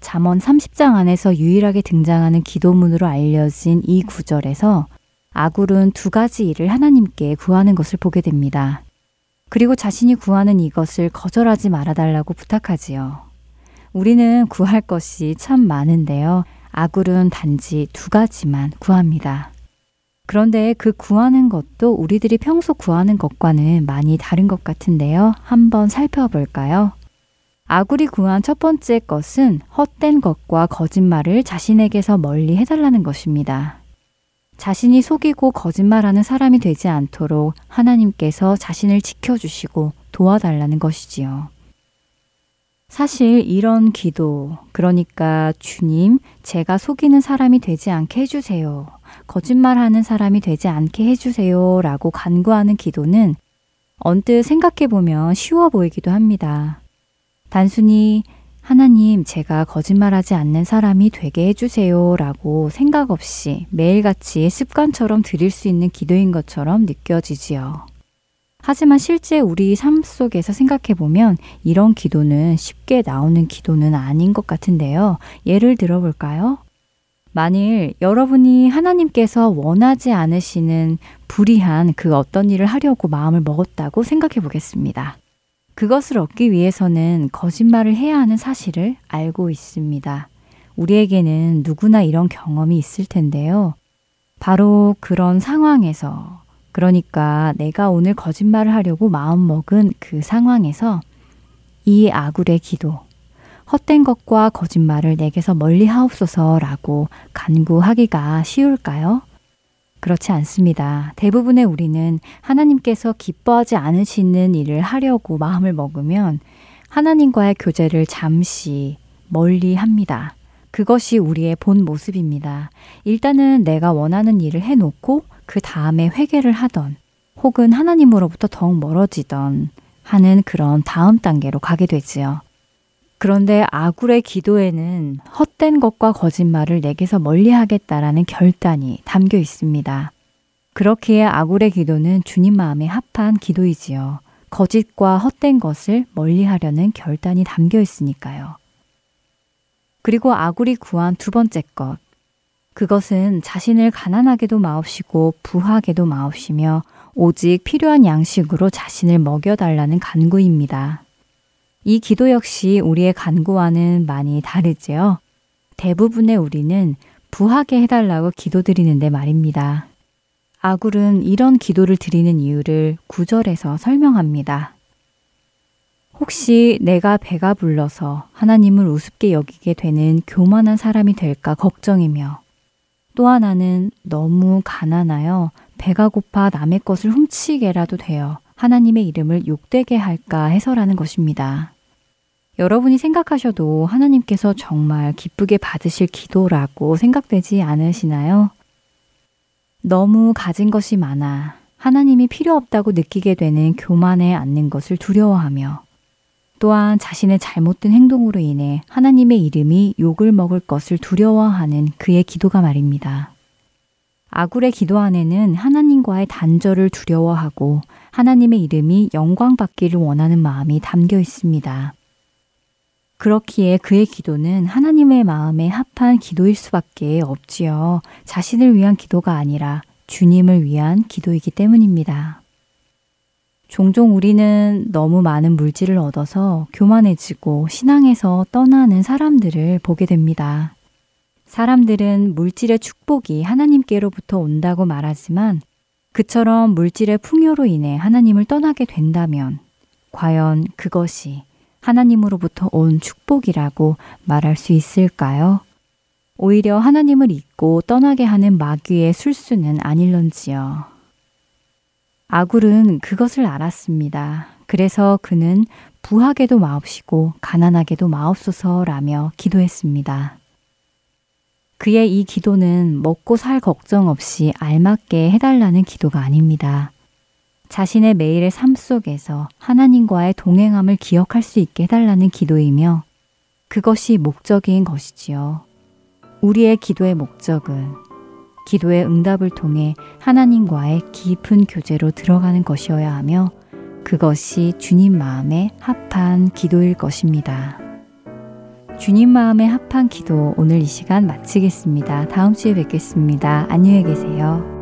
잠언 30장 안에서 유일하게 등장하는 기도문으로 알려진 이 구절에서 아굴은 두 가지 일을 하나님께 구하는 것을 보게 됩니다. 그리고 자신이 구하는 이것을 거절하지 말아달라고 부탁하지요. 우리는 구할 것이 참 많은데요. 아굴은 단지 두 가지만 구합니다. 그런데 그 구하는 것도 우리들이 평소 구하는 것과는 많이 다른 것 같은데요. 한번 살펴볼까요? 아굴이 구한 첫 번째 것은 헛된 것과 거짓말을 자신에게서 멀리 해달라는 것입니다. 자신이 속이고 거짓말하는 사람이 되지 않도록 하나님께서 자신을 지켜주시고 도와달라는 것이지요. 사실 이런 기도, 그러니까 주님, 제가 속이는 사람이 되지 않게 해주세요. 거짓말하는 사람이 되지 않게 해주세요. 라고 간구하는 기도는 언뜻 생각해보면 쉬워 보이기도 합니다. 단순히 하나님, 제가 거짓말하지 않는 사람이 되게 해주세요. 라고 생각 없이 매일같이 습관처럼 드릴 수 있는 기도인 것처럼 느껴지지요. 하지만 실제 우리 삶 속에서 생각해 보면 이런 기도는 쉽게 나오는 기도는 아닌 것 같은데요. 예를 들어 볼까요? 만일 여러분이 하나님께서 원하지 않으시는 불의한 그 어떤 일을 하려고 마음을 먹었다고 생각해 보겠습니다. 그것을 얻기 위해서는 거짓말을 해야 하는 사실을 알고 있습니다. 우리에게는 누구나 이런 경험이 있을 텐데요. 바로 그런 상황에서, 그러니까 내가 오늘 거짓말을 하려고 마음먹은 그 상황에서 이 아굴의 기도, 헛된 것과 거짓말을 내게서 멀리 하옵소서라고 간구하기가 쉬울까요? 그렇지 않습니다. 대부분의 우리는 하나님께서 기뻐하지 않으시는 일을 하려고 마음을 먹으면 하나님과의 교제를 잠시 멀리 합니다. 그것이 우리의 본 모습입니다. 일단은 내가 원하는 일을 해놓고 그 다음에 회개를 하던 혹은 하나님으로부터 더욱 멀어지던 하는 그런 다음 단계로 가게 되지요. 그런데 아굴의 기도에는 헛된 것과 거짓말을 내게서 멀리 하겠다라는 결단이 담겨 있습니다. 그렇기에 아굴의 기도는 주님 마음에 합한 기도이지요. 거짓과 헛된 것을 멀리 하려는 결단이 담겨 있으니까요. 그리고 아굴이 구한 두 번째 것. 그것은 자신을 가난하게도 마옵시고 부하게도 마옵시며 오직 필요한 양식으로 자신을 먹여달라는 간구입니다. 이 기도 역시 우리의 간구와는 많이 다르지요. 대부분의 우리는 부하게 해달라고 기도드리는데 말입니다. 아굴은 이런 기도를 드리는 이유를 구절에서 설명합니다. 혹시 내가 배가 불러서 하나님을 우습게 여기게 되는 교만한 사람이 될까 걱정이며 또 하나는 너무 가난하여 배가 고파 남의 것을 훔치게라도 되어 하나님의 이름을 욕되게 할까 해서라는 것입니다. 여러분이 생각하셔도 하나님께서 정말 기쁘게 받으실 기도라고 생각되지 않으시나요? 너무 가진 것이 많아 하나님이 필요 없다고 느끼게 되는 교만에 앉는 것을 두려워하며 또한 자신의 잘못된 행동으로 인해 하나님의 이름이 욕을 먹을 것을 두려워하는 그의 기도가 말입니다. 아굴의 기도 안에는 하나님과의 단절을 두려워하고 하나님의 이름이 영광받기를 원하는 마음이 담겨 있습니다. 그렇기에 그의 기도는 하나님의 마음에 합한 기도일 수밖에 없지요. 자신을 위한 기도가 아니라 주님을 위한 기도이기 때문입니다. 종종 우리는 너무 많은 물질을 얻어서 교만해지고 신앙에서 떠나는 사람들을 보게 됩니다. 사람들은 물질의 축복이 하나님께로부터 온다고 말하지만 그처럼 물질의 풍요로 인해 하나님을 떠나게 된다면 과연 그것이 하나님으로부터 온 축복이라고 말할 수 있을까요? 오히려 하나님을 잊고 떠나게 하는 마귀의 술수는 아닐런지요. 아굴은 그것을 알았습니다. 그래서 그는 부하게도 마옵시고 가난하게도 마옵소서라며 기도했습니다. 그의 이 기도는 먹고 살 걱정 없이 알맞게 해달라는 기도가 아닙니다. 자신의 매일의 삶 속에서 하나님과의 동행함을 기억할 수 있게 해달라는 기도이며 그것이 목적인 것이지요. 우리의 기도의 목적은 기도의 응답을 통해 하나님과의 깊은 교제로 들어가는 것이어야 하며 그것이 주님 마음에 합한 기도일 것입니다. 주님 마음에 합한 기도 오늘 이 시간 마치겠습니다. 다음 주에 뵙겠습니다. 안녕히 계세요.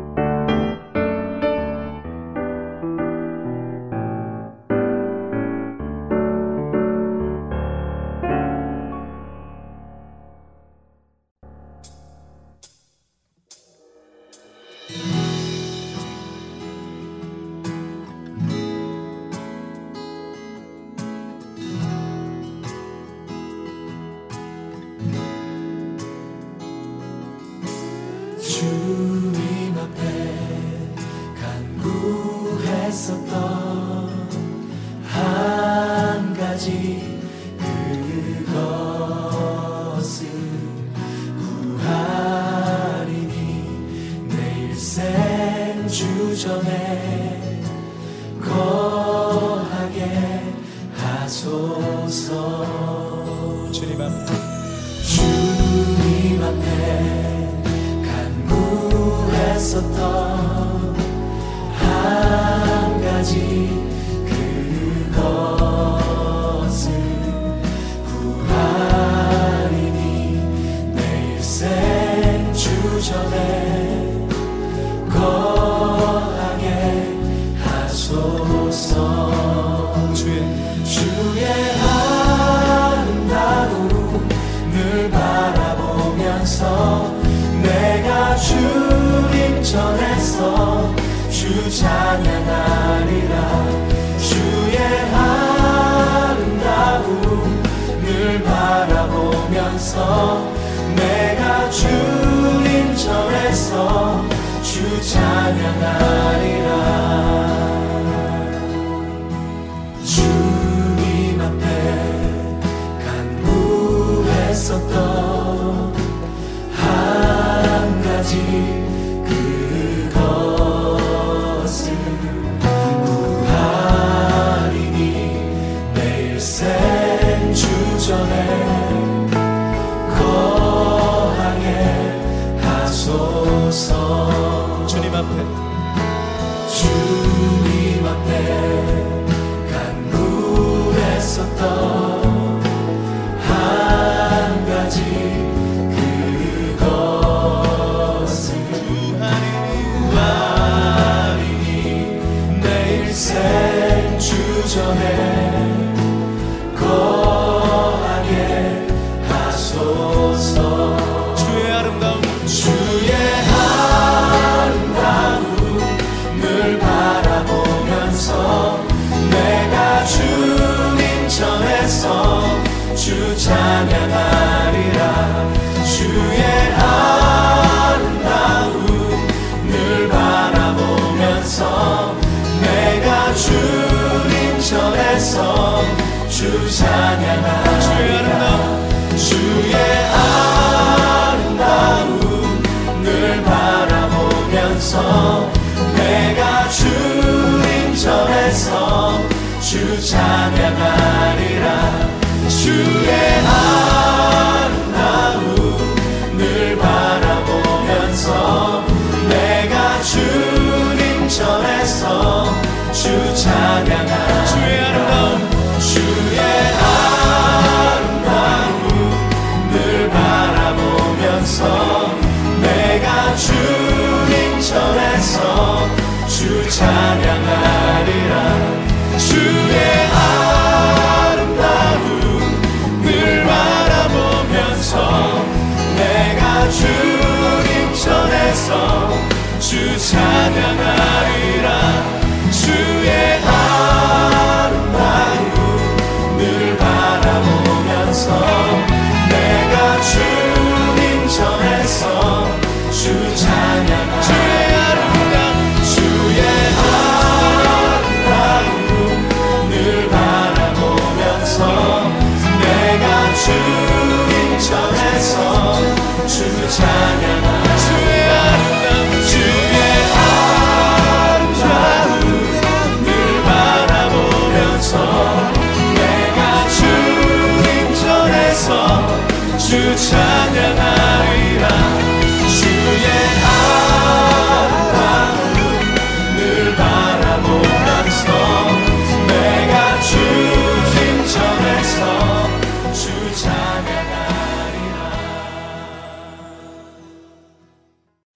찬양하리라. 주의 아름다움을 바라보면서 내가 주님 전에서 주 찬양하리라.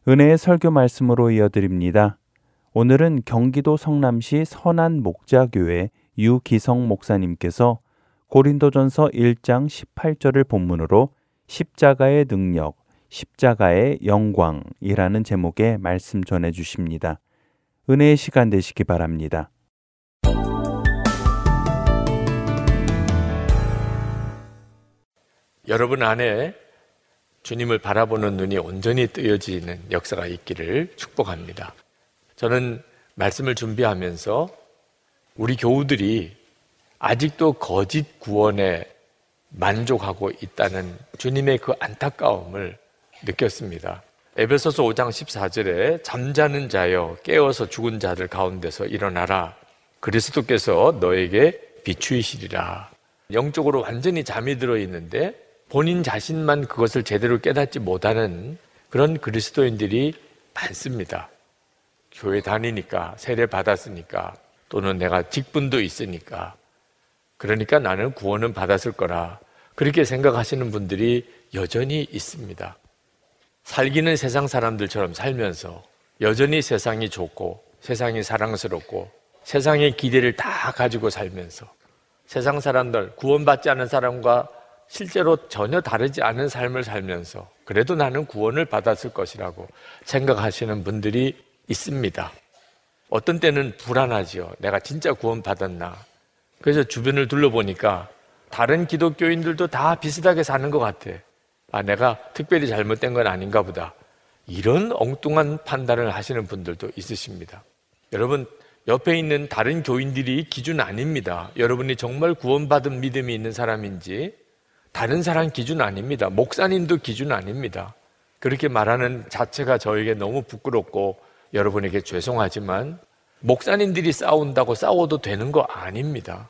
은혜의 설교 말씀으로 이어드립니다. 오늘은 경기도 성남시 선안 목자교회 유기성 목사님께서 고린도전서 1장 18절을 본문으로 십자가의 능력, 십자가의 영광이라는 제목의 말씀 전해 주십니다. 은혜의 시간 되시기 바랍니다. 여러분 안에 주님을 바라보는 눈이 온전히 뜨여지는 역사가 있기를 축복합니다. 저는 말씀을 준비하면서 우리 교우들이 아직도 거짓 구원에 만족하고 있다는 주님의 그 안타까움을 느꼈습니다. 에베소서 5장 14절에 잠자는 자여 깨어서 죽은 자들 가운데서 일어나라. 그리스도께서 너에게 비추이시리라. 영적으로 완전히 잠이 들어 있는데 본인 자신만 그것을 제대로 깨닫지 못하는 그런 그리스도인들이 많습니다. 교회 다니니까, 세례 받았으니까, 또는 내가 직분도 있으니까, 그러니까 나는 구원은 받았을 거라. 그렇게 생각하시는 분들이 여전히 있습니다. 살기는 세상 사람들처럼 살면서 여전히 세상이 좋고, 세상이 사랑스럽고, 세상의 기대를 다 가지고 살면서 세상 사람들, 구원받지 않은 사람과 실제로 전혀 다르지 않은 삶을 살면서 그래도 나는 구원을 받았을 것이라고 생각하시는 분들이 있습니다. 어떤 때는 불안하지요. 내가 진짜 구원 받았나. 그래서 주변을 둘러보니까 다른 기독교인들도 다 비슷하게 사는 것 같아. 아, 내가 특별히 잘못된 건 아닌가 보다. 이런 엉뚱한 판단을 하시는 분들도 있으십니다. 여러분, 옆에 있는 다른 교인들이 기준 아닙니다. 여러분이 정말 구원받은 믿음이 있는 사람인지 다른 사람 기준 아닙니다. 목사님도 기준 아닙니다. 그렇게 말하는 자체가 저에게 너무 부끄럽고 여러분에게 죄송하지만 목사님들이 싸운다고 싸워도 되는 거 아닙니다.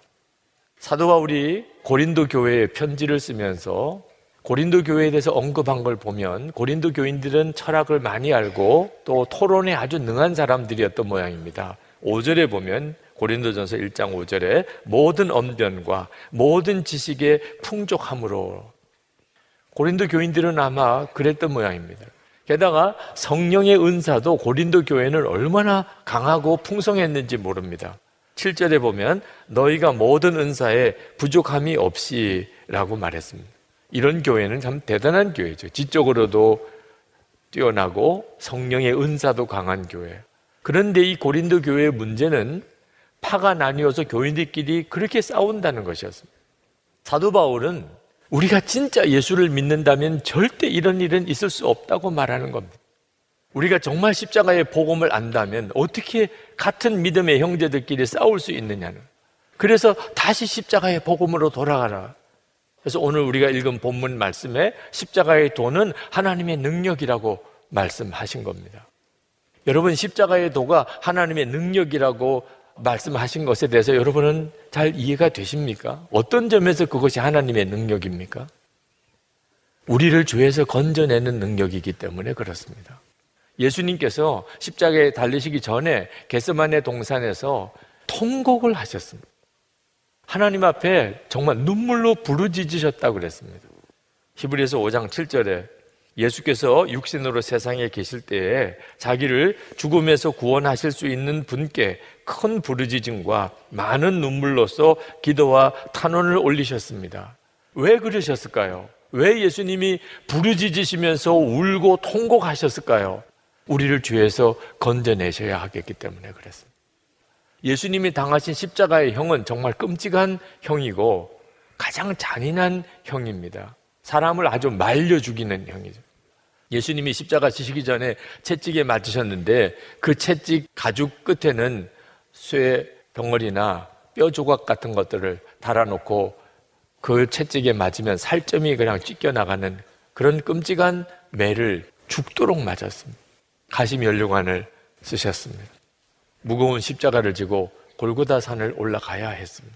사도 바울이 고린도 교회에 편지를 쓰면서 고린도 교회에 대해서 언급한 걸 보면 고린도 교인들은 철학을 많이 알고 또 토론에 아주 능한 사람들이었던 모양입니다. 5절에 보면 고린도전서 1장 5절에 모든 언변과 모든 지식의 풍족함으로 고린도 교인들은 아마 그랬던 모양입니다. 게다가 성령의 은사도 고린도 교회는 얼마나 강하고 풍성했는지 모릅니다. 7절에 보면 너희가 모든 은사에 부족함이 없이라고 말했습니다. 이런 교회는 참 대단한 교회죠. 지적으로도 뛰어나고 성령의 은사도 강한 교회. 그런데 이 고린도 교회의 문제는 파가 나뉘어서 교인들끼리 그렇게 싸운다는 것이었습니다. 사도 바울은 우리가 진짜 예수를 믿는다면 절대 이런 일은 있을 수 없다고 말하는 겁니다. 우리가 정말 십자가의 복음을 안다면 어떻게 같은 믿음의 형제들끼리 싸울 수 있느냐는. 그래서 다시 십자가의 복음으로 돌아가라. 그래서 오늘 우리가 읽은 본문 말씀에 십자가의 도는 하나님의 능력이라고 말씀하신 겁니다. 여러분 십자가의 도가 하나님의 능력이라고 말씀하신 것에 대해서 여러분은 잘 이해가 되십니까? 어떤 점에서 그것이 하나님의 능력입니까? 우리를 죄에서 건져내는 능력이기 때문에 그렇습니다. 예수님께서 십자가에 달리시기 전에 게스만의 동산에서 통곡을 하셨습니다. 하나님 앞에 정말 눈물로 부르짖으셨다고 그랬습니다. 히브리서 5장 7절에 예수께서 육신으로 세상에 계실 때에 자기를 죽음에서 구원하실 수 있는 분께 큰 부르짖음과 많은 눈물로써 기도와 탄원을 올리셨습니다. 왜 그러셨을까요? 왜 예수님이 부르짖으시면서 울고 통곡하셨을까요? 우리를 죄에서 건져내셔야 하겠기 때문에 그랬습니다. 예수님이 당하신 십자가의 형은 정말 끔찍한 형이고 가장 잔인한 형입니다. 사람을 아주 말려 죽이는 형이죠. 예수님이 십자가 지시기 전에 채찍에 맞으셨는데 그 채찍 가죽 끝에는 쇠 덩어리나 뼈 조각 같은 것들을 달아놓고 그 채찍에 맞으면 살점이 그냥 찢겨 나가는 그런 끔찍한 매를 죽도록 맞았습니다. 가시 면류관을 쓰셨습니다. 무거운 십자가를 지고 골고다 산을 올라가야 했습니다.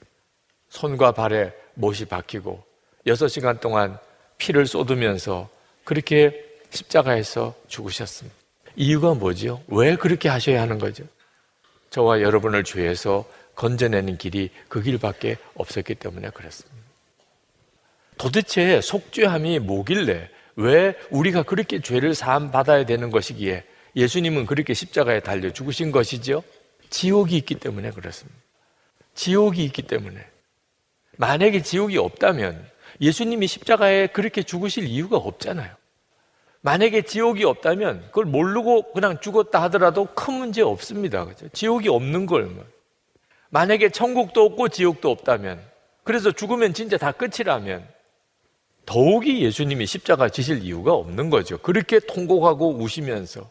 손과 발에 못이 박히고 6시간 동안 피를 쏟으면서 그렇게 십자가에서 죽으셨습니다. 이유가 뭐죠? 왜 그렇게 하셔야 하는 거죠? 저와 여러분을 죄에서 건져내는 길이 그 길밖에 없었기 때문에 그렇습니다. 도대체 속죄함이 뭐길래 왜 우리가 그렇게 죄를 사함 받아야 되는 것이기에 예수님은 그렇게 십자가에 달려 죽으신 것이죠? 지옥이 있기 때문에 그렇습니다. 지옥이 있기 때문에. 만약에 지옥이 없다면 예수님이 십자가에 그렇게 죽으실 이유가 없잖아요. 만약에 지옥이 없다면 그걸 모르고 그냥 죽었다 하더라도 큰 문제 없습니다. 그죠? 지옥이 없는 걸. 뭐. 만약에 천국도 없고 지옥도 없다면 그래서 죽으면 진짜 다 끝이라면 더욱이 예수님이 십자가 지실 이유가 없는 거죠. 그렇게 통곡하고 우시면서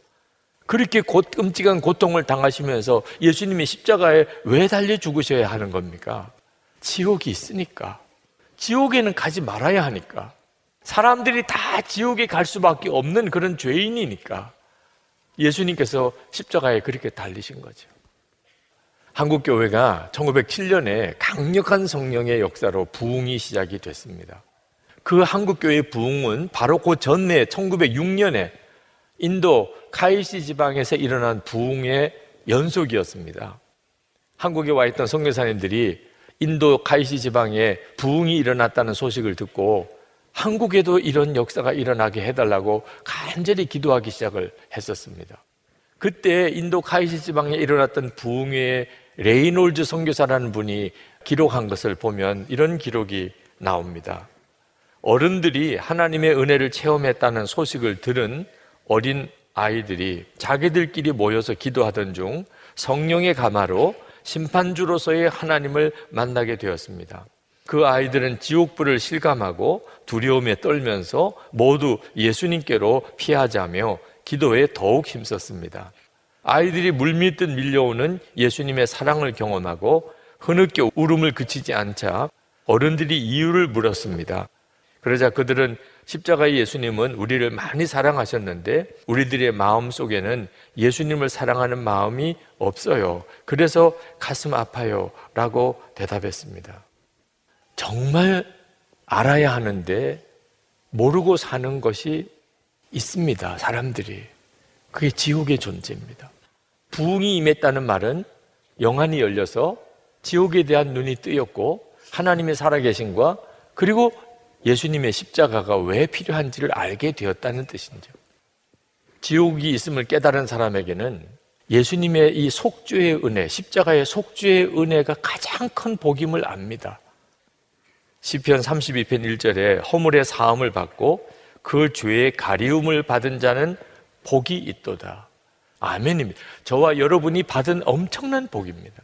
그렇게 곧 끔찍한 고통을 당하시면서 예수님이 십자가에 왜 달려 죽으셔야 하는 겁니까? 지옥이 있으니까. 지옥에는 가지 말아야 하니까. 사람들이 다 지옥에 갈 수밖에 없는 그런 죄인이니까. 예수님께서 십자가에 그렇게 달리신 거죠. 한국교회가 1907년에 강력한 성령의 역사로 부흥이 시작이 됐습니다. 그 한국교회의 부흥은 바로 그 전에 1906년에 인도 카이시 지방에서 일어난 부흥의 연속이었습니다. 한국에 와 있던 선교사님들이 인도 카이시 지방에 부흥이 일어났다는 소식을 듣고 한국에도 이런 역사가 일어나게 해달라고 간절히 기도하기 시작을 했었습니다. 그때 인도 카시 지방에 일어났던 부흥의 레이놀즈 선교사라는 분이 기록한 것을 보면 이런 기록이 나옵니다. 어른들이 하나님의 은혜를 체험했다는 소식을 들은 어린 아이들이 자기들끼리 모여서 기도하던 중 성령의 감화로 심판주로서의 하나님을 만나게 되었습니다. 그 아이들은 지옥불을 실감하고 두려움에 떨면서 모두 예수님께로 피하자며 기도에 더욱 힘썼습니다. 아이들이 물밀듯 밀려오는 예수님의 사랑을 경험하고 흐느껴 울음을 그치지 않자 어른들이 이유를 물었습니다. 그러자 그들은 십자가의 예수님은 우리를 많이 사랑하셨는데 우리들의 마음 속에는 예수님을 사랑하는 마음이 없어요. 그래서 가슴 아파요. 라고 대답했습니다. 정말 알아야 하는데 모르고 사는 것이 있습니다. 사람들이. 그게 지옥의 존재입니다. 부흥이 임했다는 말은 영안이 열려서 지옥에 대한 눈이 뜨였고 하나님의 살아계신과 그리고 예수님의 십자가가 왜 필요한지를 알게 되었다는 뜻이죠. 지옥이 있음을 깨달은 사람에게는 예수님의 이 속죄의 은혜, 십자가의 속죄의 은혜가 가장 큰 복임을 압니다. 시편 32편 1절에 허물의 사함을 받고 그 죄의 가리움을 받은 자는 복이 있도다. 아멘입니다. 저와 여러분이 받은 엄청난 복입니다.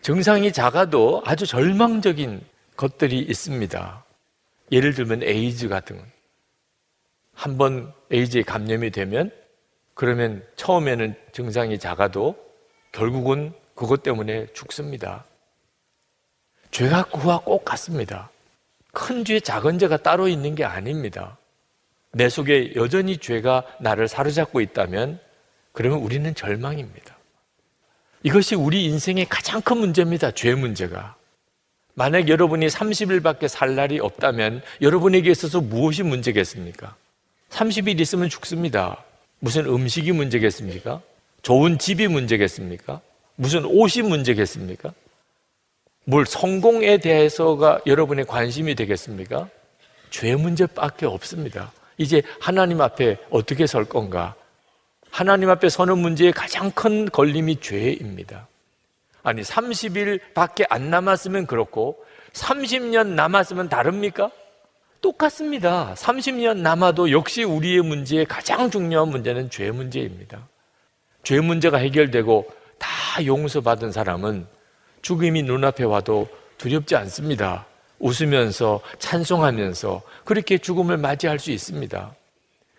증상이 작아도 아주 절망적인 것들이 있습니다. 예를 들면 에이즈 같은 건. 한번 에이즈에 감염이 되면 그러면 처음에는 증상이 작아도 결국은 그것 때문에 죽습니다. 죄가 그와 꼭 같습니다. 큰 죄, 작은 죄가 따로 있는 게 아닙니다. 내 속에 여전히 죄가 나를 사로잡고 있다면 그러면 우리는 절망입니다. 이것이 우리 인생의 가장 큰 문제입니다. 죄 문제가. 만약 여러분이 30일밖에 살 날이 없다면 여러분에게 있어서 무엇이 문제겠습니까? 30일 있으면 죽습니다. 무슨 음식이 문제겠습니까? 좋은 집이 문제겠습니까? 무슨 옷이 문제겠습니까? 뭘 성공에 대해서가 여러분의 관심이 되겠습니까? 죄 문제밖에 없습니다. 이제 하나님 앞에 어떻게 설 건가? 하나님 앞에 서는 문제의 가장 큰 걸림이 죄입니다. 아니 30일 밖에 안 남았으면 그렇고 30년 남았으면 다릅니까? 똑같습니다. 30년 남아도 역시 우리의 문제의 가장 중요한 문제는 죄 문제입니다. 죄 문제가 해결되고 다 용서받은 사람은 죽음이 눈앞에 와도 두렵지 않습니다. 웃으면서 찬송하면서 그렇게 죽음을 맞이할 수 있습니다.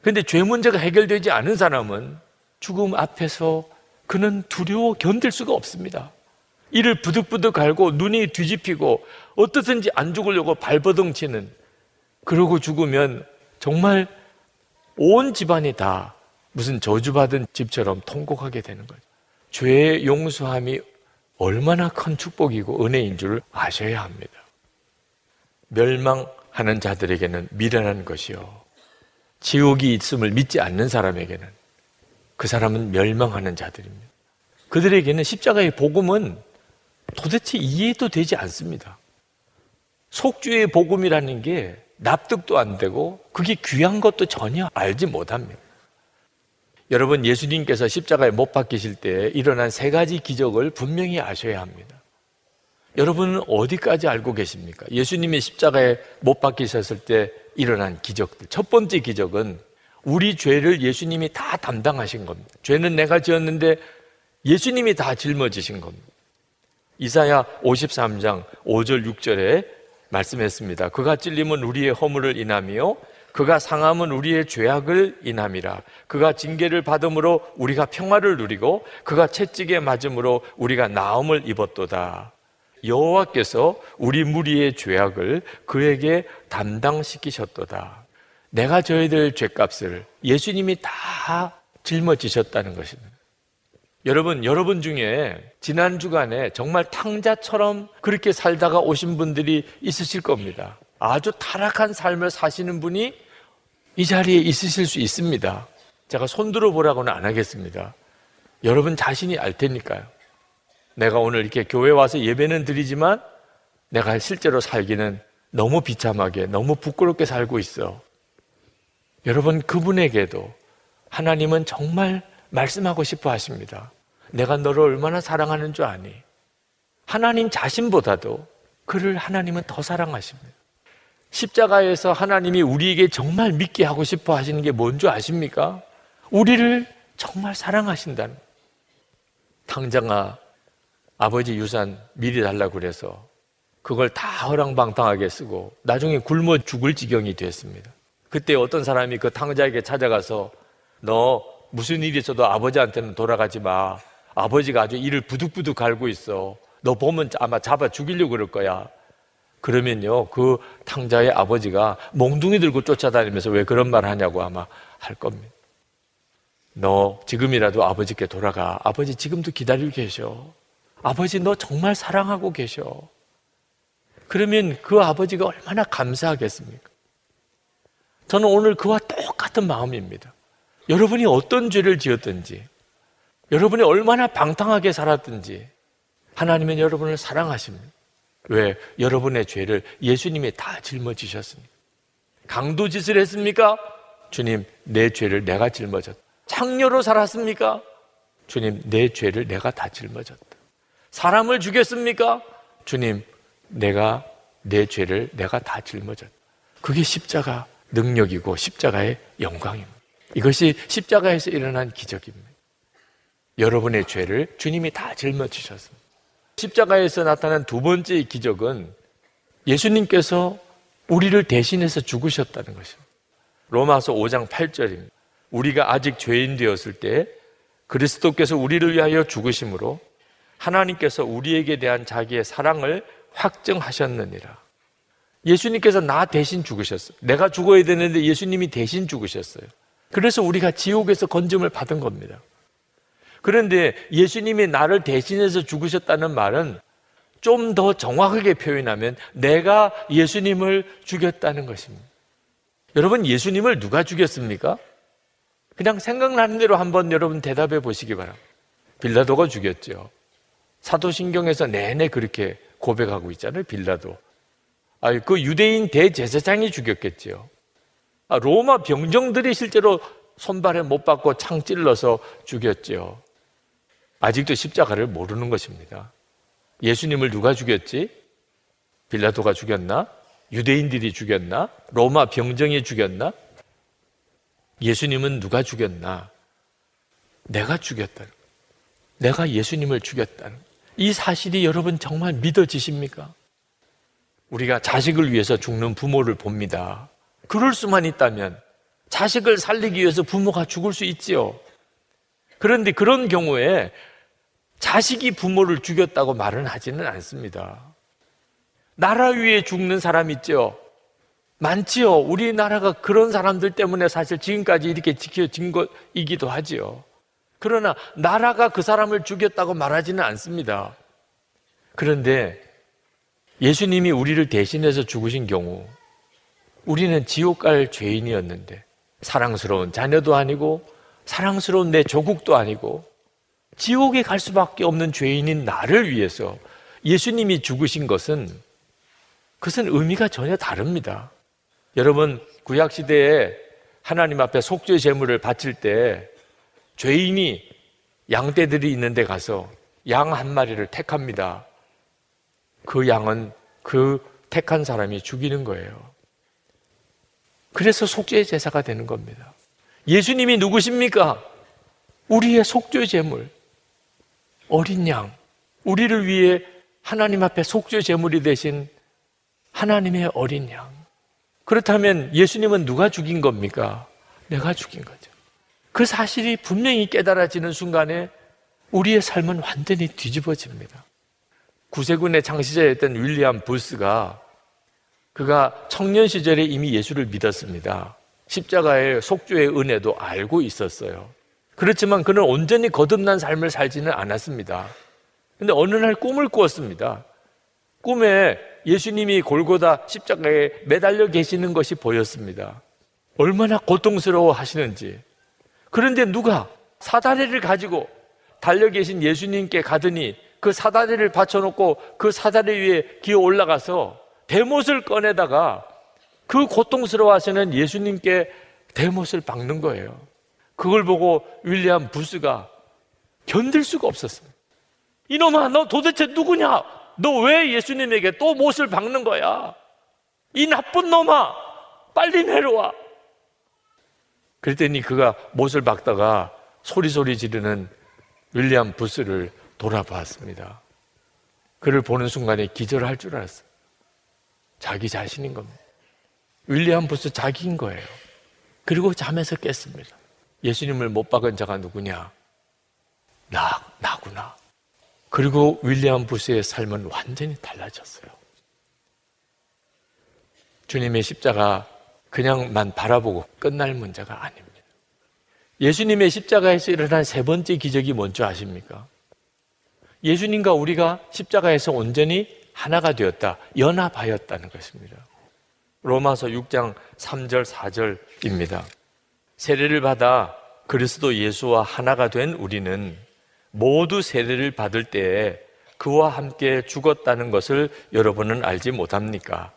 그런데 죄 문제가 해결되지 않은 사람은 죽음 앞에서 그는 두려워 견딜 수가 없습니다. 이를 부득부득 갈고 눈이 뒤집히고 어떻든지 안 죽으려고 발버둥 치는 그러고 죽으면 정말 온 집안이 다 무슨 저주받은 집처럼 통곡하게 되는 거죠. 죄의 용서함이 얼마나 큰 축복이고 은혜인 줄 아셔야 합니다. 멸망 멸망하는 자들에게는 미련한 것이요. 지옥이 있음을 믿지 않는 사람에게는 그 사람은 멸망하는 자들입니다. 그들에게는 십자가의 복음은 도대체 이해도 되지 않습니다. 속주의 복음이라는 게 납득도 안 되고 그게 귀한 것도 전혀 알지 못합니다. 여러분 예수님께서 십자가에 못 박히실 때 일어난 세 가지 기적을 분명히 아셔야 합니다. 여러분은 어디까지 알고 계십니까? 예수님이 십자가에 못 박히셨을 때 일어난 기적들. 첫 번째 기적은 우리 죄를 예수님이 다 담당하신 겁니다. 죄는 내가 지었는데 예수님이 다 짊어지신 겁니다. 이사야 53장 5절 6절에 말씀했습니다. 그가 찔림은 우리의 허물을 인함이요 그가 상함은 우리의 죄악을 인함이라. 그가 징계를 받음으로 우리가 평화를 누리고 그가 채찍에 맞음으로 우리가 나음을 입었도다. 여호와께서 우리 무리의 죄악을 그에게 담당시키셨도다. 내가 져야 될 죄값을 예수님이 다 짊어지셨다는 것입니다. 여러분, 여러분 중에 지난 주간에 정말 탕자처럼 그렇게 살다가 오신 분들이 있으실 겁니다. 아주 타락한 삶을 사시는 분이 이 자리에 있으실 수 있습니다. 제가 손들어 보라고는 안 하겠습니다. 여러분 자신이 알 테니까요. 내가 오늘 이렇게 교회 와서 예배는 드리지만 내가 실제로 살기는 너무 비참하게, 너무 부끄럽게 살고 있어. 여러분, 그분에게도 하나님은 정말 말씀하고 싶어 하십니다. 내가 너를 얼마나 사랑하는 줄 아니? 하나님 자신보다도 그를 하나님은 더 사랑하십니다. 십자가에서 하나님이 우리에게 정말 믿게 하고 싶어 하시는 게 뭔 줄 아십니까? 우리를 정말 사랑하신다는. 탕장아, 아버지 유산 미리 달라고 그래서 그걸 다 허랑방탕하게 쓰고 나중에 굶어 죽을 지경이 됐습니다. 그때 어떤 사람이 그 탕자에게 찾아가서 너 무슨 일이 있어도 아버지한테는 돌아가지 마. 아버지가 아주 이를 부득부득 갈고 있어. 너 보면 아마 잡아 죽이려고 그럴 거야. 그러면요, 그 탕자의 아버지가 몽둥이 들고 쫓아다니면서 왜 그런 말 하냐고 아마 할 겁니다. 너 지금이라도 아버지께 돌아가. 아버지 지금도 기다리고 계셔. 아버지 너 정말 사랑하고 계셔. 그러면 그 아버지가 얼마나 감사하겠습니까? 저는 오늘 그와 똑같은 마음입니다. 여러분이 어떤 죄를 지었든지, 여러분이 얼마나 방탕하게 살았든지, 하나님은 여러분을 사랑하십니다. 왜? 여러분의 죄를 예수님이 다 짊어지셨습니다. 강도 짓을 했습니까? 주님, 내 죄를 내가 짊어졌다. 창녀로 살았습니까? 주님, 내 죄를 내가 다 짊어졌다. 사람을 죽였습니까? 주님, 내가 내 죄를 내가 다 짊어졌다. 그게 십자가 능력이고 십자가의 영광입니다. 이것이 십자가에서 일어난 기적입니다. 여러분의 죄를 주님이 다 짊어지셨습니다. 십자가에서 나타난 두 번째 기적은 예수님께서 우리를 대신해서 죽으셨다는 것입니다. 로마서 5장 8절입니다. 우리가 아직 죄인 되었을 때 그리스도께서 우리를 위하여 죽으심으로 하나님께서 우리에게 대한 자기의 사랑을 확정하셨느니라. 예수님께서 나 대신 죽으셨어요. 내가 죽어야 되는데 예수님이 대신 죽으셨어요. 그래서 우리가 지옥에서 건짐을 받은 겁니다. 그런데 예수님이 나를 대신해서 죽으셨다는 말은 좀 더 정확하게 표현하면 내가 예수님을 죽였다는 것입니다. 여러분, 예수님을 누가 죽였습니까? 그냥 생각나는 대로 한번 여러분 대답해 보시기 바랍니다. 빌라도가 죽였죠. 사도신경에서 내내 그렇게 고백하고 있잖아요, 빌라도. 아, 그 유대인 대제사장이 죽였겠죠. 아, 로마 병정들이 실제로 손발에 못 박고 창 찔러서 죽였죠. 아직도 십자가를 모르는 것입니다. 예수님을 누가 죽였지? 빌라도가 죽였나? 유대인들이 죽였나? 로마 병정이 죽였나? 예수님은 누가 죽였나? 내가 죽였다. 내가 예수님을 죽였다는. 이 사실이 여러분 정말 믿어지십니까? 우리가 자식을 위해서 죽는 부모를 봅니다. 그럴 수만 있다면 자식을 살리기 위해서 부모가 죽을 수 있지요. 그런데 그런 경우에 자식이 부모를 죽였다고 말은 하지는 않습니다. 나라 위에 죽는 사람 있죠? 많지요. 우리나라가 그런 사람들 때문에 사실 지금까지 이렇게 지켜진 것이기도 하지요. 그러나 나라가 그 사람을 죽였다고 말하지는 않습니다. 그런데 예수님이 우리를 대신해서 죽으신 경우 우리는 지옥 갈 죄인이었는데 사랑스러운 자녀도 아니고 사랑스러운 내 조국도 아니고 지옥에 갈 수밖에 없는 죄인인 나를 위해서 예수님이 죽으신 것은 그것은 의미가 전혀 다릅니다. 여러분 구약 시대에 하나님 앞에 속죄 제물을 바칠 때 죄인이 양떼들이 있는데 가서 양 한 마리를 택합니다. 그 양은 그 택한 사람이 죽이는 거예요. 그래서 속죄 제사가 되는 겁니다. 예수님이 누구십니까? 우리의 속죄 제물. 어린 양. 우리를 위해 하나님 앞에 속죄 제물이 되신 하나님의 어린 양. 그렇다면 예수님은 누가 죽인 겁니까? 내가 죽인 거죠. 그 사실이 분명히 깨달아지는 순간에 우리의 삶은 완전히 뒤집어집니다. 구세군의 창시자였던 윌리엄 불스가 그가 청년 시절에 이미 예수를 믿었습니다. 십자가의 속죄의 은혜도 알고 있었어요. 그렇지만 그는 온전히 거듭난 삶을 살지는 않았습니다. 근데 어느 날 꿈을 꾸었습니다. 꿈에 예수님이 골고다 십자가에 매달려 계시는 것이 보였습니다. 얼마나 고통스러워 하시는지. 그런데 누가 사다리를 가지고 달려 계신 예수님께 가더니 그 사다리를 받쳐놓고 그 사다리 위에 기어 올라가서 대못을 꺼내다가 그 고통스러워 하시는 예수님께 대못을 박는 거예요. 그걸 보고 윌리엄 부스가 견딜 수가 없었습니다. 이놈아, 너 도대체 누구냐? 너 왜 예수님에게 또 못을 박는 거야? 이 나쁜 놈아, 빨리 내려와. 그랬더니 그가 못을 박다가 소리소리 지르는 윌리엄 부스를 돌아봤습니다. 그를 보는 순간에 기절할 줄 알았어요. 자기 자신인 겁니다. 윌리엄 부스 자기인 거예요. 그리고 잠에서 깼습니다. 예수님을 못 박은 자가 누구냐? 나, 나구나. 그리고 윌리엄 부스의 삶은 완전히 달라졌어요. 주님의 십자가 그냥만 바라보고 끝날 문제가 아닙니다. 예수님의 십자가에서 일어난 세 번째 기적이 뭔지 아십니까? 예수님과 우리가 십자가에서 온전히 하나가 되었다, 연합하였다는 것입니다. 로마서 6장 3절, 4절입니다. 세례를 받아 그리스도 예수와 하나가 된 우리는 모두 세례를 받을 때에 그와 함께 죽었다는 것을 여러분은 알지 못합니까?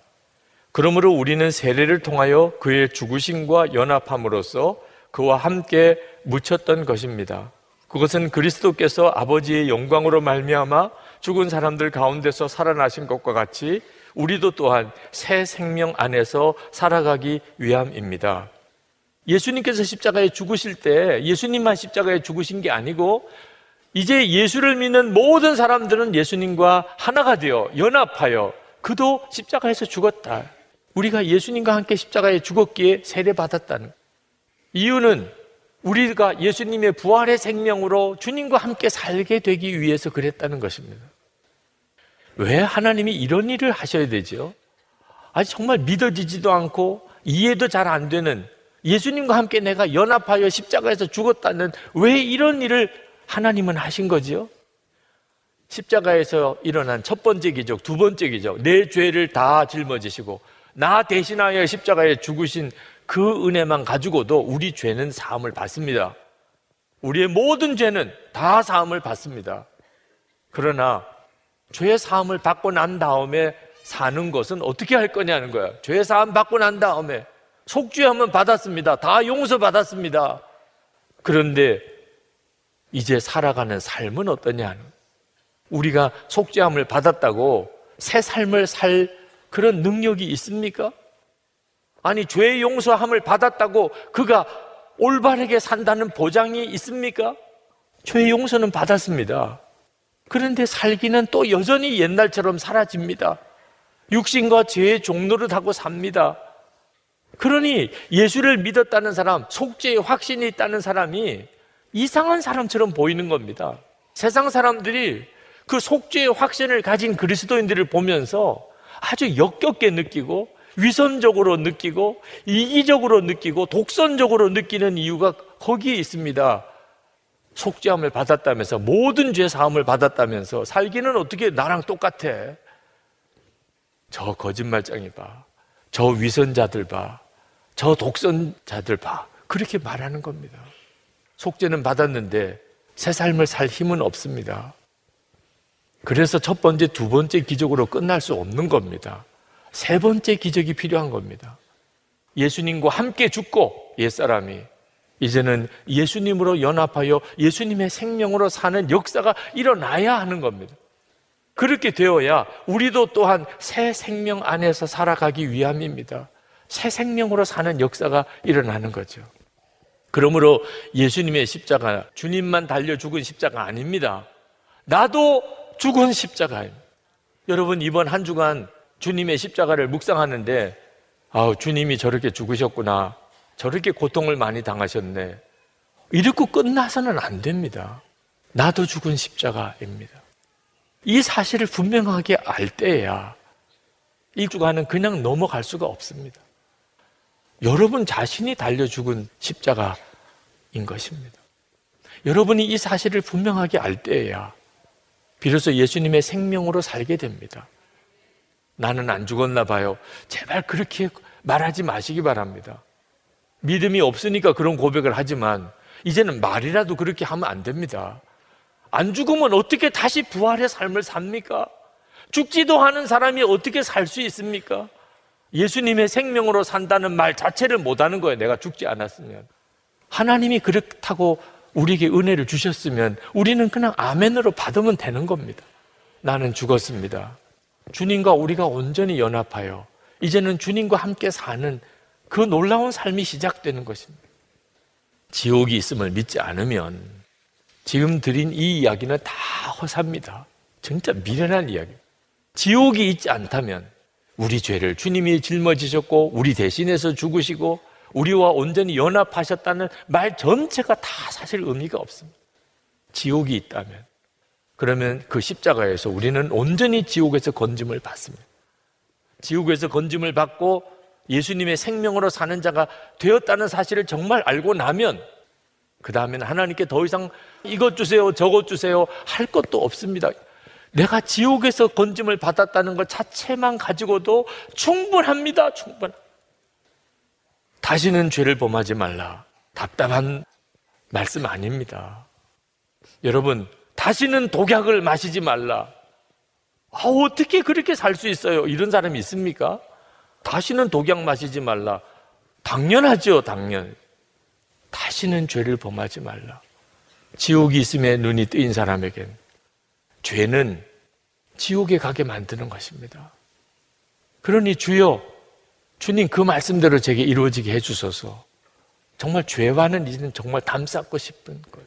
그러므로 우리는 세례를 통하여 그의 죽으심과 연합함으로써 그와 함께 묻혔던 것입니다. 그것은 그리스도께서 아버지의 영광으로 말미암아 죽은 사람들 가운데서 살아나신 것과 같이 우리도 또한 새 생명 안에서 살아가기 위함입니다. 예수님께서 십자가에 죽으실 때 예수님만 십자가에 죽으신 게 아니고 이제 예수를 믿는 모든 사람들은 예수님과 하나가 되어 연합하여 그도 십자가에서 죽었다. 우리가 예수님과 함께 십자가에 죽었기에 세례받았다는 이유는 우리가 예수님의 부활의 생명으로 주님과 함께 살게 되기 위해서 그랬다는 것입니다. 왜 하나님이 이런 일을 하셔야 되죠? 아직 정말 믿어지지도 않고 이해도 잘 안 되는 예수님과 함께 내가 연합하여 십자가에서 죽었다는 왜 이런 일을 하나님은 하신 거지요? 십자가에서 일어난 첫 번째 기적, 두 번째 기적, 내 죄를 다 짊어지시고 나 대신하여 십자가에 죽으신 그 은혜만 가지고도 우리 죄는 사함을 받습니다. 우리의 모든 죄는 다 사함을 받습니다. 그러나 죄 사함을 받고 난 다음에 사는 것은 어떻게 할 거냐는 거야. 죄 사함 받고 난 다음에 속죄함은 받았습니다. 다 용서받았습니다. 그런데 이제 살아가는 삶은 어떠냐? 우리가 속죄함을 받았다고 새 삶을 살 그런 능력이 있습니까? 아니, 죄 용서함을 받았다고 그가 올바르게 산다는 보장이 있습니까? 죄 용서는 받았습니다. 그런데 살기는 또 여전히 옛날처럼 사라집니다. 육신과 죄의 종로를 하고 삽니다. 그러니 예수를 믿었다는 사람, 속죄의 확신이 있다는 사람이 이상한 사람처럼 보이는 겁니다. 세상 사람들이 그 속죄의 확신을 가진 그리스도인들을 보면서 아주 역겹게 느끼고 위선적으로 느끼고 이기적으로 느끼고 독선적으로 느끼는 이유가 거기에 있습니다. 속죄함을 받았다면서 모든 죄 사함을 받았다면서 살기는 어떻게 나랑 똑같아? 저 거짓말장이 봐. 저 위선자들 봐. 저 독선자들 봐. 그렇게 말하는 겁니다. 속죄는 받았는데 새 삶을 살 힘은 없습니다. 그래서 첫 번째, 두 번째 기적으로 끝날 수 없는 겁니다. 세 번째 기적이 필요한 겁니다. 예수님과 함께 죽고 옛사람이 이제는 예수님으로 연합하여 예수님의 생명으로 사는 역사가 일어나야 하는 겁니다. 그렇게 되어야 우리도 또한 새 생명 안에서 살아가기 위함입니다. 새 생명으로 사는 역사가 일어나는 거죠. 그러므로 예수님의 십자가, 주님만 달려 죽은 십자가 아닙니다. 나도 죽은 십자가입니다. 여러분, 이번 한 주간 주님의 십자가를 묵상하는데, 아 주님이 저렇게 죽으셨구나. 저렇게 고통을 많이 당하셨네. 이렇게 끝나서는 안 됩니다. 나도 죽은 십자가입니다. 이 사실을 분명하게 알 때야 이 주간은 그냥 넘어갈 수가 없습니다. 여러분 자신이 달려 죽은 십자가인 것입니다. 여러분이 이 사실을 분명하게 알 때야 비로소 예수님의 생명으로 살게 됩니다. 나는 안 죽었나 봐요. 제발 그렇게 말하지 마시기 바랍니다. 믿음이 없으니까 그런 고백을 하지만 이제는 말이라도 그렇게 하면 안 됩니다. 안 죽으면 어떻게 다시 부활의 삶을 삽니까? 죽지도 않은 사람이 어떻게 살 수 있습니까? 예수님의 생명으로 산다는 말 자체를 못하는 거예요. 내가 죽지 않았으면. 하나님이 그렇다고 우리에게 은혜를 주셨으면 우리는 그냥 아멘으로 받으면 되는 겁니다. 나는 죽었습니다. 주님과 우리가 온전히 연합하여 이제는 주님과 함께 사는 그 놀라운 삶이 시작되는 것입니다. 지옥이 있음을 믿지 않으면 지금 드린 이 이야기는 다 허사입니다. 진짜 미련한 이야기. 지옥이 있지 않다면 우리 죄를 주님이 짊어지셨고 우리 대신해서 죽으시고 우리와 온전히 연합하셨다는 말 전체가 다 사실 의미가 없습니다. 지옥이 있다면 그러면 그 십자가에서 우리는 온전히 지옥에서 건짐을 받습니다. 지옥에서 건짐을 받고 예수님의 생명으로 사는 자가 되었다는 사실을 정말 알고 나면 그 다음에는 하나님께 더 이상 이것 주세요, 저것 주세요 할 것도 없습니다. 내가 지옥에서 건짐을 받았다는 것 자체만 가지고도 충분합니다. 충분. 다시는 죄를 범하지 말라. 답답한 말씀 아닙니다. 여러분, 다시는 독약을 마시지 말라. 아, 어떻게 그렇게 살 수 있어요? 이런 사람이 있습니까? 다시는 독약 마시지 말라. 당연하죠, 당연. 다시는 죄를 범하지 말라. 지옥이 있음에 눈이 뜨인 사람에겐 죄는 지옥에 가게 만드는 것입니다. 그러니 주여, 주님 그 말씀대로 제게 이루어지게 해주소서. 정말 죄와는 이제는 정말 담쌓고 싶은 거예요.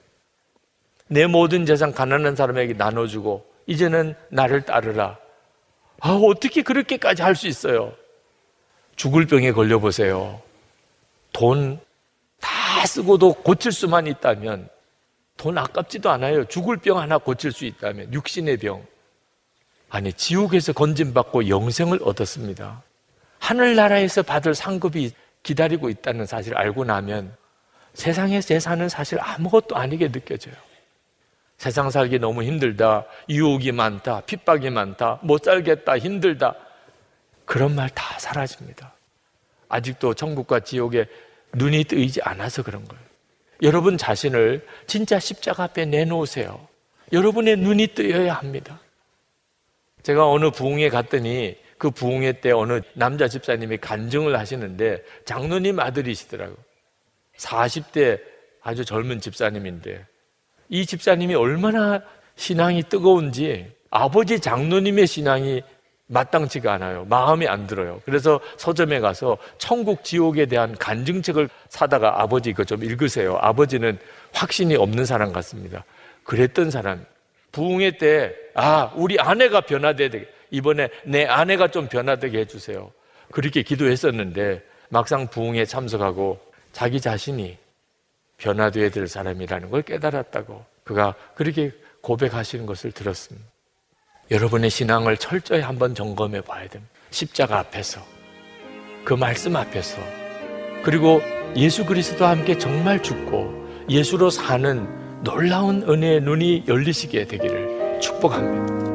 내 모든 재산 가난한 사람에게 나눠주고, 이제는 나를 따르라. 아, 어떻게 그렇게까지 할 수 있어요? 죽을 병에 걸려보세요. 돈 다 쓰고도 고칠 수만 있다면 돈 아깝지도 않아요. 죽을 병 하나 고칠 수 있다면 육신의 병. 아니 지옥에서 건진받고 영생을 얻었습니다. 하늘나라에서 받을 상급이 기다리고 있다는 사실을 알고 나면 세상에서 사는 사실 아무것도 아니게 느껴져요. 세상 살기 너무 힘들다. 유혹이 많다. 핍박이 많다. 못 살겠다. 힘들다. 그런 말 다 사라집니다. 아직도 천국과 지옥에 눈이 뜨이지 않아서 그런 거예요. 여러분 자신을 진짜 십자가 앞에 내놓으세요. 여러분의 눈이 뜨여야 합니다. 제가 어느 부흥회 갔더니 그 부흥회 때 어느 남자 집사님이 간증을 하시는데 장로님 아들이시더라고. 40대 아주 젊은 집사님인데 이 집사님이 얼마나 신앙이 뜨거운지 아버지 장로님의 신앙이 마땅치가 않아요. 마음이 안 들어요. 그래서 서점에 가서 천국 지옥에 대한 간증책을 사다가 아버지 이거 좀 읽으세요. 아버지는 확신이 없는 사람 같습니다. 그랬던 사람. 부흥회 때, 아, 우리 아내가 변화돼야 되 이번에 내 아내가 좀 변화되게 해주세요. 그렇게 기도했었는데 막상 부흥에 참석하고 자기 자신이 변화되어야 될 사람이라는 걸 깨달았다고 그가 그렇게 고백하시는 것을 들었습니다. 여러분의 신앙을 철저히 한번 점검해 봐야 됩니다. 십자가 앞에서, 그 말씀 앞에서, 그리고 예수 그리스도와 함께 정말 죽고 예수로 사는 놀라운 은혜의 눈이 열리시게 되기를 축복합니다.